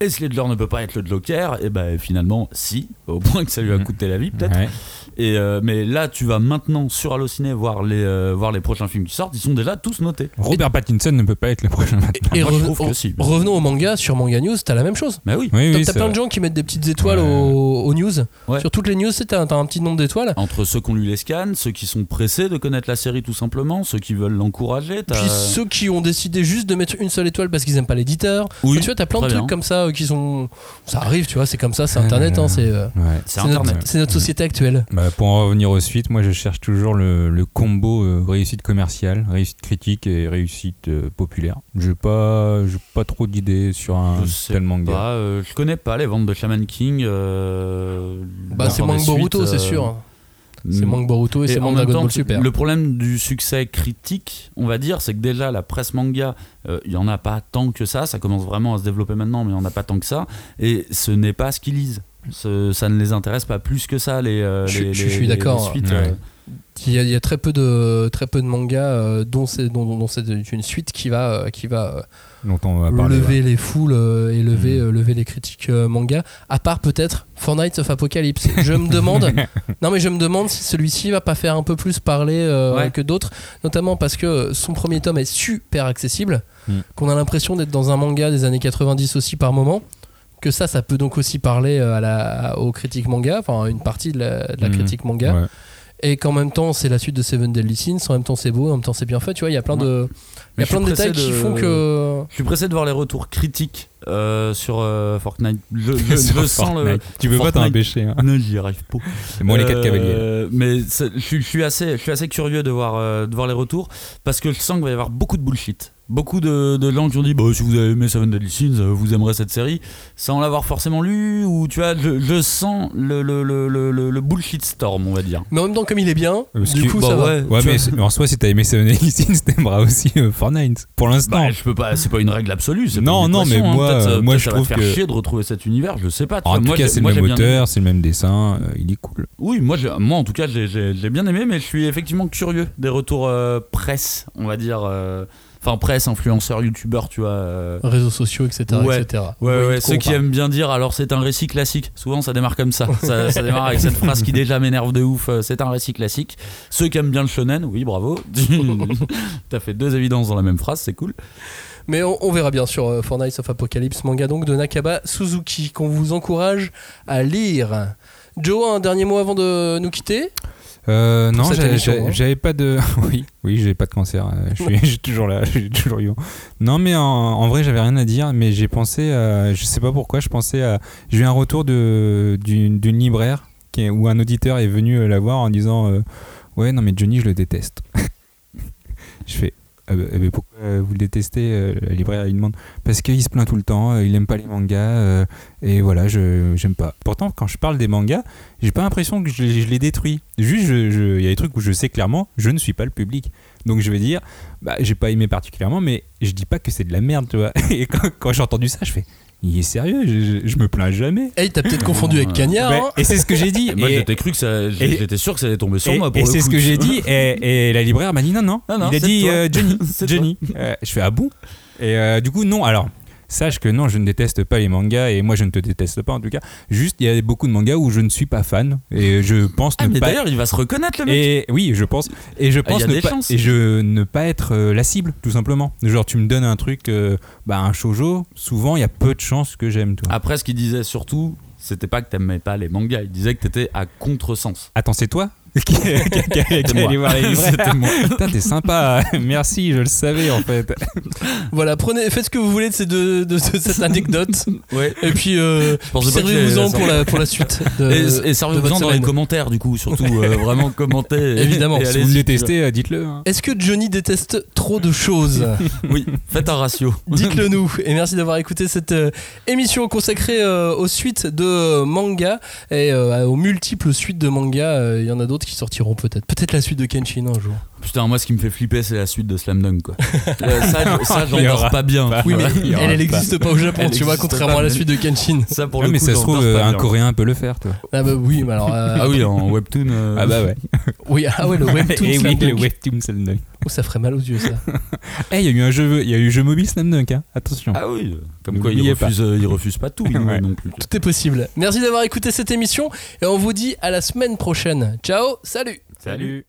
S. Ledger ne peut pas être le Joker. Et ben finalement, si, au point que ça lui a Mhm. coûté la vie peut-être. Ouais. Et euh, mais là, tu vas maintenant sur Allociné voir les euh, voir les prochains films qui sortent. Ils sont déjà tous notés. Robert Pattinson ne peut pas être le prochain Batman. Et Moi, je reven- trouve que si. revenons au manga, sur Manga News, t'as la même chose. Mais oui. Oui, T'as oui, t'as c'est plein de gens qui mettent des petites étoiles Ouais. aux, aux news. Ouais. Sur toutes les news, t'as un petit nombre d'étoiles. Entre ceux qu'on lui les scanne, ceux qui sont pressés de connaître la série tout simplement, ceux qui veulent l'encourager. Puis ceux qui ont décidé juste de mettre une seule étoile parce qu'ils aiment pas l'éditeur. Oui, tu vois, t'as plein de trucs bien. comme ça euh, qui sont. Ça arrive, tu vois, c'est comme ça, c'est internet, hein, c'est. euh, notre, Internet. c'est notre société actuelle. Bah, pour en revenir aux suites, moi je cherche toujours le, le combo euh, réussite commerciale, réussite critique et réussite euh, populaire. J'ai pas, j'ai pas trop d'idées sur un Je tel manga. pas, euh, je connais pas les ventes de Shaman King. euh, Bah, c'est Mangue Boruto, c'est sûr. C'est. Mangue Boruto et, c'est même Dragon temps, Ball Super. Le problème du succès critique, on va dire, c'est que déjà la presse manga, euh, il y en a pas tant que ça. Ça commence vraiment à se développer maintenant, mais il y en a pas tant que ça. Et ce n'est pas ce qu'ils lisent. Ce- ça ne les intéresse pas plus que ça les. euh, Je- les- je les- suis d'accord. Ouais. euh, Il y, a, il y a très peu de très peu de mangas euh, dont c'est dont, dont c'est une suite qui va euh, qui va euh, dont on va parler. lever les foules euh, et lever Mm. euh, lever les critiques euh, manga. À part peut-être Fortnite of Apocalypse. Je me demande. non mais je me demande si celui-ci va pas faire un peu plus parler euh, Ouais. que d'autres, notamment parce que son premier tome est super accessible, Mm. qu'on a l'impression d'être dans un manga des années 90 aussi par moment. Que ça, ça peut donc aussi parler euh, à la, aux critiques manga, enfin une partie de la, de la Mm. critique manga Ouais. et qu'en même temps c'est la suite de Seven Deadly Sins, en même temps c'est beau, en même temps c'est bien fait, tu vois, il y a plein de, y a plein de détails qui font que... Je suis pressé de voir les retours critiques euh, sur euh, Fortnite. Je, je- Sur je sens le. Tu peux pas t'en empêcher. Hein. Non, j'y arrive pas. C'est moi les quatre Euh, cavaliers. Mais c'est- je suis- je suis assez, je suis assez curieux de voir, euh, de voir les retours parce que je sens qu'il va y avoir beaucoup de bullshit. Beaucoup de, de gens qui ont dit bah, si vous avez aimé Seven Deadly Sins, euh, vous aimerez cette série, sans l'avoir forcément lu, ou tu vois, je, je sens le, le, le, le, bullshit storm, on va dire. Mais en même temps comme il est bien, Parce du que- coup bah ça va. ouais. Tu mais, mais en soi, si t'as aimé Seven Deadly Sins, t'aimeras aussi euh, Fortnite. Pour l'instant. Bah, je peux pas, c'est pas une règle absolue. Non, pas une non, mais hein. moi, Euh, moi, je ça va trouve faire que- chier de retrouver cet univers, je sais pas. tu en vois. tout Moi, cas, c'est le même auteur, c'est le même dessin. euh, il est cool. Oui, moi, moi en tout cas, j'ai- j'ai j'ai bien aimé, mais je suis effectivement curieux des retours euh, presse, on va dire. euh, Enfin, presse, influenceurs, youtubeurs, tu vois. euh. Réseaux sociaux, etc. Ouais. etc. Ouais, ceux qui aiment bien dire alors c'est un récit classique. Souvent ça démarre comme ça. ça, ça démarre avec cette phrase qui déjà m'énerve de ouf. C'est un récit classique. Ceux qui aiment bien le shonen, oui, bravo. T'as fait deux évidences dans la même phrase, c'est cool. Mais on, on verra bien sur euh, Fortnite of Apocalypse, manga donc de Nakaba Suzuki, qu'on vous encourage à lire. Joe, un dernier mot avant de nous quitter? Euh, non, j'avais- hein. j'avais pas de. Oui, oui, j'ai pas de cancer. euh, Je suis, je suis toujours là, je suis toujours vivant. Non, mais en, en vrai, j'avais rien à dire, mais j'ai pensé, à, je sais pas pourquoi, je pensais à. J'ai eu un retour d'une libraire qui est- où un auditeur est venu euh, la voir en disant euh, Ouais, non, mais Johnny, je le déteste. je fais. Ah bah, ah bah, pourquoi vous le détestez euh, La libraire, il demande. Parce qu'il se plaint tout le temps, euh, il aime pas les mangas, euh, et voilà, je j'aime pas. Pourtant, quand je parle des mangas, j'ai pas l'impression que je, les- détruis. Juste, il y a des trucs où je sais clairement, je ne suis pas le public. Donc je vais dire, bah, j'ai pas aimé particulièrement, mais je dis pas que c'est de la merde, tu vois. Et quand j'ai entendu ça, je fais, il est sérieux, je, je- je me plains jamais. Hey, t'as peut-être confondu avec Cagnard. Hein et c'est ce que j'ai dit. Moi j'étais cru que ça, j'étais sûr que ça allait tomber sur et, moi pour et le c'est coup. ce que j'ai dit et, et la libraire m'a dit non non, Non, non, il a dit euh, Johnny Johnny Euh, je fais ah bon? Et euh, du coup non alors sache que non je ne déteste pas les mangas et moi je ne te déteste pas en tout cas juste il y a beaucoup de mangas où je ne suis pas fan et je pense Ah ne mais pas d'ailleurs il va se reconnaître le mec. et oui je pense et je Ah, pense ne pas chances. et je ne pas être euh, la cible tout simplement genre tu me donnes un truc euh, bah un shoujo souvent il y a peu de chances que j'aime toi Après ce qu'il disait surtout, c'était pas que t'aimais pas les mangas, il disait que t'étais à contresens. attends c'est toi qui, qui- qui- qui- qui C'était allait voir les libraires. Putain, t'es sympa. Merci, je le savais en fait. Voilà, prenez, faites ce que vous voulez de, ces deux- de, de cette anecdote. Ouais. Et puis, euh, servez-vous-en pour la, pour la suite. De, Et, et servez-vous-en dans les commentaires du coup, surtout euh, vraiment commentez. Évidemment, et si vous le détestez, euh, dites-le. hein. Est-ce que Johnny déteste trop de choses. Oui, faites un ratio. Dites-le nous. Et merci d'avoir écouté cette euh, émission consacrée euh, aux suites de manga et euh, aux multiples suites de manga. Euh, Il y en a d'autres qui sortiront peut-être. Peut-être la suite de Kenshin un jour. Putain, moi, ce qui me fait flipper, c'est la suite de Slam Dunk, quoi. Euh, ça, je- ça, j'en dors pas bien. Oui, mais Il elle, pas. n'existe pas au Japon, Elle tu vois, contrairement pas, à la suite de Kenshin. Ça, pour Ouais, le mais coup, ça se trouve, un bien. coréen peut le faire, toi. Ah bah oui, mais alors. euh, Ah oui, en webtoon. euh, Ah bah ouais. oui, ah ouais, le webtoon Et Slam oui, le Dunk. webtoon Slam Dunk. Oh, ça ferait mal aux yeux, ça. Eh, il y a eu un jeu, il y a eu jeu mobile Slam Dunk, hein. Attention. Ah oui, comme quoi il refuse, euh, il refuse pas tout, Ouais. non plus. Tout est possible. Merci d'avoir écouté cette émission et on vous dit à la semaine prochaine. Ciao, salut Salut.